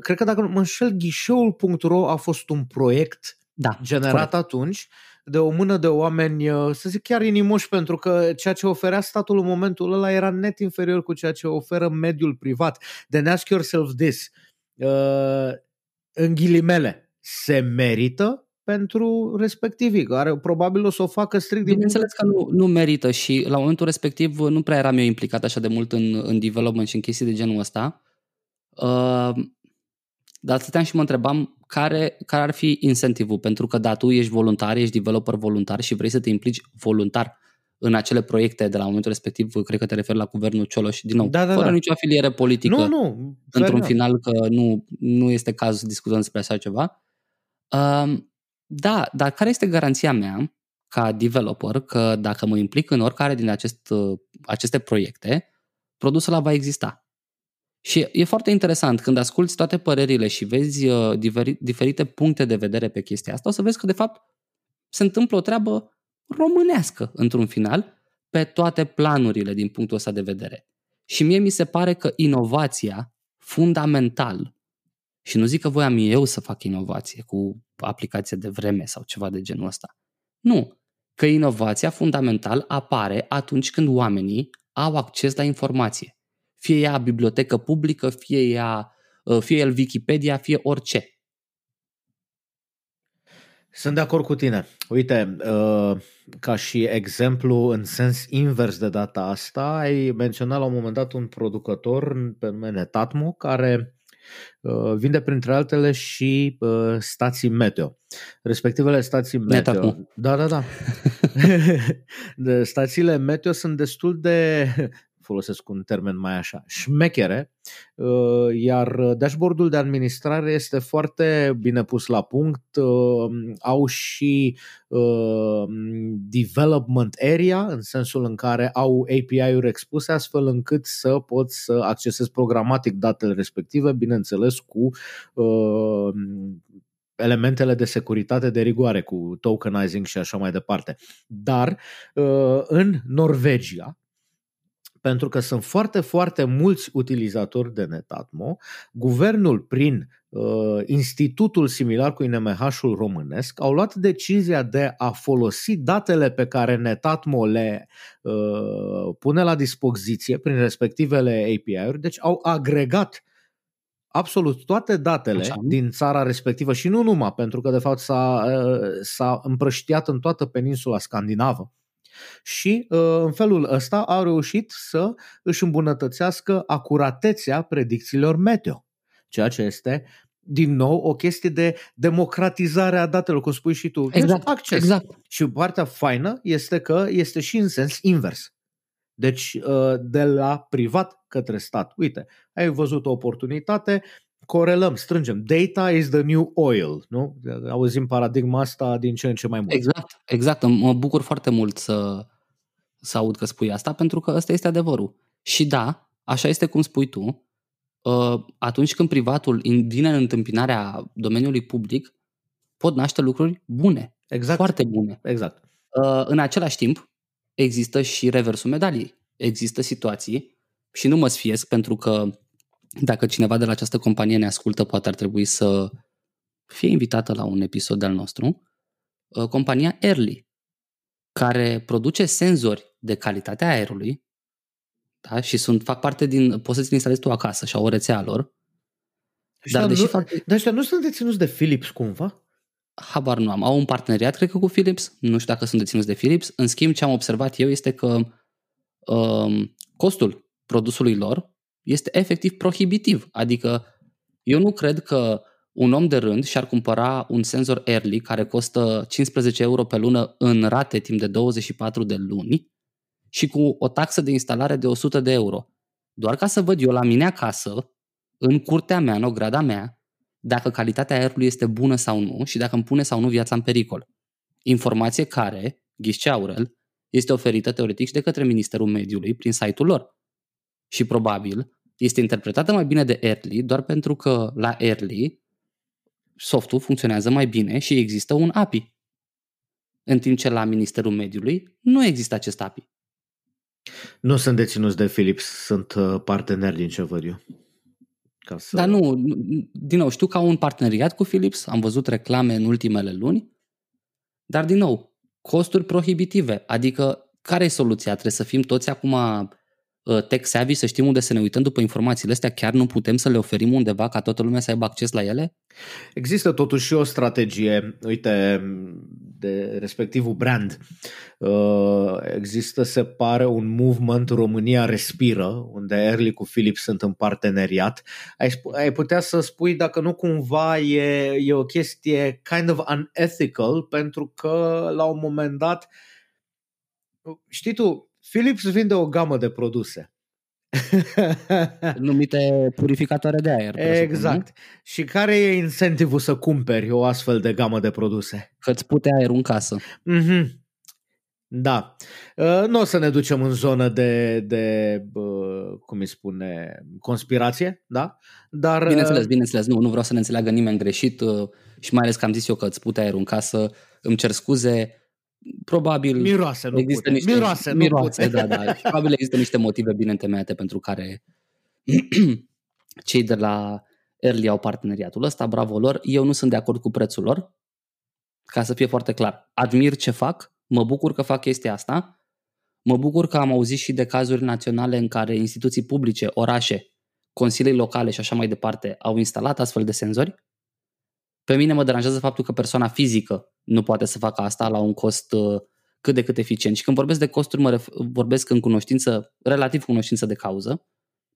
cred că dacă nu mă înșel, ghișeul.ro a fost un proiect da, generat corect. atunci de o mână de oameni, să zic chiar inimoși, pentru că ceea ce oferea statul în momentul ăla era net inferior cu ceea ce oferă mediul privat. Then ask yourself this, uh, în ghilimele, se merită pentru respectivii, care probabil o să o facă strict din... Bineînțeles că nu, nu merită și la momentul respectiv nu prea eram eu implicat așa de mult în, în development și în chestii de genul ăsta. Uh, dar stăteam și mă întrebam care, care ar fi incentivul, pentru că da, tu ești voluntar, ești developer voluntar și vrei să te implici voluntar în acele proiecte de la momentul respectiv, cred că te referi la guvernul Cioloș, din nou, da, da, fără da. nicio afiliere politică, nu, nu, într-un final că nu, nu este cazul să discutăm despre așa ceva. Uh, da, dar care este garanția mea ca developer că dacă mă implic în oricare din acest, aceste proiecte, produsul ăla va exista? Și e foarte interesant când asculți toate părerile și vezi uh, diferite puncte de vedere pe chestia asta, o să vezi că de fapt se întâmplă o treabă românească într-un final pe toate planurile din punctul ăsta de vedere. Și mie mi se pare că inovația fundamental și nu zic că voiam eu să fac inovație cu aplicație de vreme sau ceva de genul ăsta. Nu. Că inovația fundamental apare atunci când oamenii au acces la informație. Fie ea bibliotecă publică, fie ea, uh, fie el Wikipedia, fie orice. Sunt de acord cu tine. Uite, uh, ca și exemplu în sens invers de data asta, ai menționat la un moment dat un producător pe nume Netatmo care Uh, vinde printre altele și uh, stații meteo. Respectivele stații meteo. Netapu. Da, da, da. <laughs> <laughs> de stațiile meteo sunt destul de folosesc un termen mai așa, șmechere, uh, iar dashboardul de administrare este foarte bine pus la punct. Uh, au și uh, development area, în sensul în care au API-uri expuse, astfel încât să poți să accesezi programatic datele respective, bineînțeles cu elementele de securitate de rigoare, cu tokenizing și așa mai departe. Dar în Norvegia, pentru că sunt foarte, foarte mulți utilizatori de Netatmo. Guvernul, prin uh, institutul similar cu INMH-ul românesc, au luat decizia de a folosi datele pe care Netatmo le uh, pune la dispoziție prin respectivele API-uri, deci au agregat absolut toate datele Așa. din țara respectivă și nu numai, pentru că de fapt s-a, uh, s-a împrăștiat în toată peninsula scandinavă și uh, în felul ăsta au reușit să își îmbunătățească acuratețea predicțiilor meteo, ceea ce este din nou o chestie de democratizare a datelor, cum spui și tu. Exact, acces. exact. Și partea faină este că este și în sens invers. Deci uh, de la privat către stat. Uite, ai văzut o oportunitate, corelăm, strângem. Data is the new oil, nu? Auzim paradigma asta din ce în ce mai mult. Exact, exact. Mă bucur foarte mult să, să aud că spui asta, pentru că ăsta este adevărul. Și da, așa este cum spui tu, uh, atunci când privatul vine în întâmpinarea domeniului public, pot naște lucruri bune. Exact. Foarte bune. Exact. Uh, în același timp, există și reversul medaliei. Există situații, și nu mă sfiesc pentru că dacă cineva de la această companie ne ascultă, poate ar trebui să fie invitată la un episod al nostru, uh, compania Early, care produce senzori de calitate a aerului da? și sunt, fac parte din, poți să-ți instalezi tu acasă și au o rețea lor. Dar, deși nu, fac... dar ăștia nu sunt deținuți de Philips cumva? Habar nu am. Au un parteneriat, cred că, cu Philips. Nu știu dacă sunt deținuți de Philips. În schimb, ce am observat eu este că um, costul produsului lor este efectiv prohibitiv. Adică eu nu cred că un om de rând și-ar cumpăra un senzor early care costă 15 euro pe lună în rate timp de 24 de luni și cu o taxă de instalare de 100 de euro. Doar ca să văd eu la mine acasă, în curtea mea, în ograda mea, dacă calitatea aerului este bună sau nu și dacă îmi pune sau nu viața în pericol. Informație care, ghișce Aurel, este oferită teoretic și de către Ministerul Mediului prin site-ul lor și probabil este interpretată mai bine de Early doar pentru că la Early softul funcționează mai bine și există un API. În timp ce la Ministerul Mediului nu există acest API. Nu sunt deținuți de Philips, sunt uh, parteneri din ce văd eu. Ca să... Dar nu, din nou, știu că au un parteneriat cu Philips, am văzut reclame în ultimele luni, dar din nou, costuri prohibitive, adică care e soluția? Trebuie să fim toți acum Uh, tech savvy, să știm unde să ne uităm după informațiile astea, chiar nu putem să le oferim undeva ca toată lumea să aibă acces la ele? Există totuși și o strategie, uite, de respectivul brand. Uh, există, se pare, un movement România Respiră, unde Early cu Philips sunt în parteneriat. Ai, ai putea să spui dacă nu cumva e, e o chestie kind of unethical, pentru că la un moment dat, știi tu, Philips vinde o gamă de produse. <laughs> Numite purificatoare de aer. Exact. Și care e incentivul să cumperi o astfel de gamă de produse? Că îți pute aerul în casă. Mm-hmm. Da. Uh, nu o să ne ducem în zonă de, de uh, cum îi spune, conspirație, da? Dar, bineînțeles, uh, bineînțeles. Nu, nu vreau să ne înțeleagă nimeni greșit și mai ales că am zis eu că îți pute aerul în casă. Îmi cer scuze, probabil miroase, nu există pute. niște miroase, miroase, nu pute. da, da. probabil există niște motive bine întemeiate pentru care <clears throat> cei de la Early au parteneriatul ăsta, bravo lor. Eu nu sunt de acord cu prețul lor, ca să fie foarte clar. Admir ce fac, mă bucur că fac chestia asta, mă bucur că am auzit și de cazuri naționale în care instituții publice, orașe, consilii locale și așa mai departe au instalat astfel de senzori. Pe mine mă deranjează faptul că persoana fizică nu poate să facă asta la un cost uh, cât de cât eficient. Și când vorbesc de costuri, mă ref- vorbesc în cunoștință, relativ cunoștință de cauză,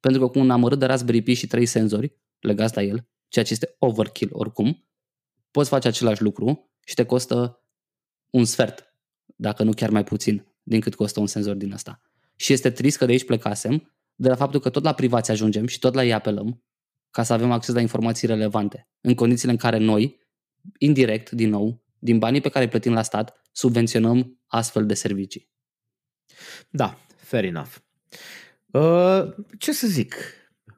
pentru că cu un amărât de Raspberry Pi și trei senzori legați la el, ceea ce este overkill oricum, poți face același lucru și te costă un sfert, dacă nu chiar mai puțin, din cât costă un senzor din asta. Și este trist că de aici plecasem, de la faptul că tot la privați ajungem și tot la ei apelăm, ca să avem acces la informații relevante, în condițiile în care noi, indirect, din nou, din banii pe care îi plătim la stat, subvenționăm astfel de servicii. Da, fair enough. Uh, ce să zic?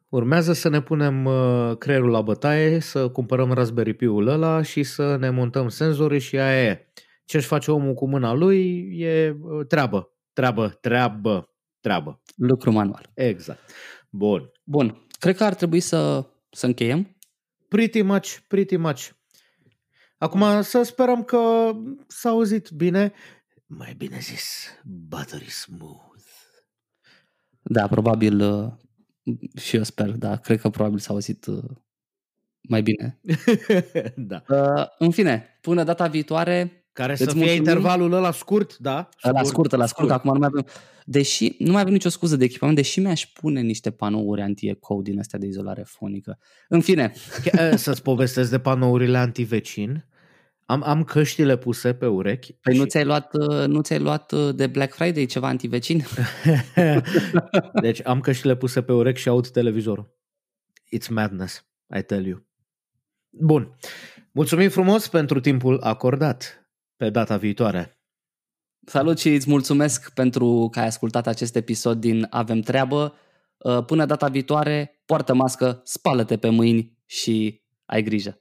Urmează să ne punem uh, creierul la bătaie, să cumpărăm Raspberry Pi-ul ăla și să ne montăm senzorii și aia e. Ce-și face omul cu mâna lui e uh, treabă, treabă, treabă, treabă. Lucru manual. Exact. Bun. Bun. Cred că ar trebui să, să încheiem. Pretty much, pretty much. Acum să sperăm că s-a auzit bine. Mai bine zis, buttery smooth. Da, probabil uh, și eu sper, da, cred că probabil s-a auzit uh, mai bine. <laughs> da. Uh, în fine, până data viitoare, care să fie mulțumim. intervalul ăla scurt, da? Scurt, la scurt, la scurt, scurt. Acum nu mai avem... Deși nu mai avem nicio scuză de echipament, deși mi-aș pune niște panouri anti-eco din astea de izolare fonică. În fine. Să-ți povestesc de panourile anti-vecin. Am, am căștile puse pe urechi. Păi și... nu, ți-ai luat, nu ți-ai luat uh, de Black Friday ceva anti-vecin? <laughs> deci am căștile puse pe urechi și aud televizorul. It's madness, I tell you. Bun. Mulțumim frumos pentru timpul acordat pe data viitoare. Salut și îți mulțumesc pentru că ai ascultat acest episod din Avem Treabă. Uh, până data viitoare, poartă mască, spală-te pe mâini și ai grijă.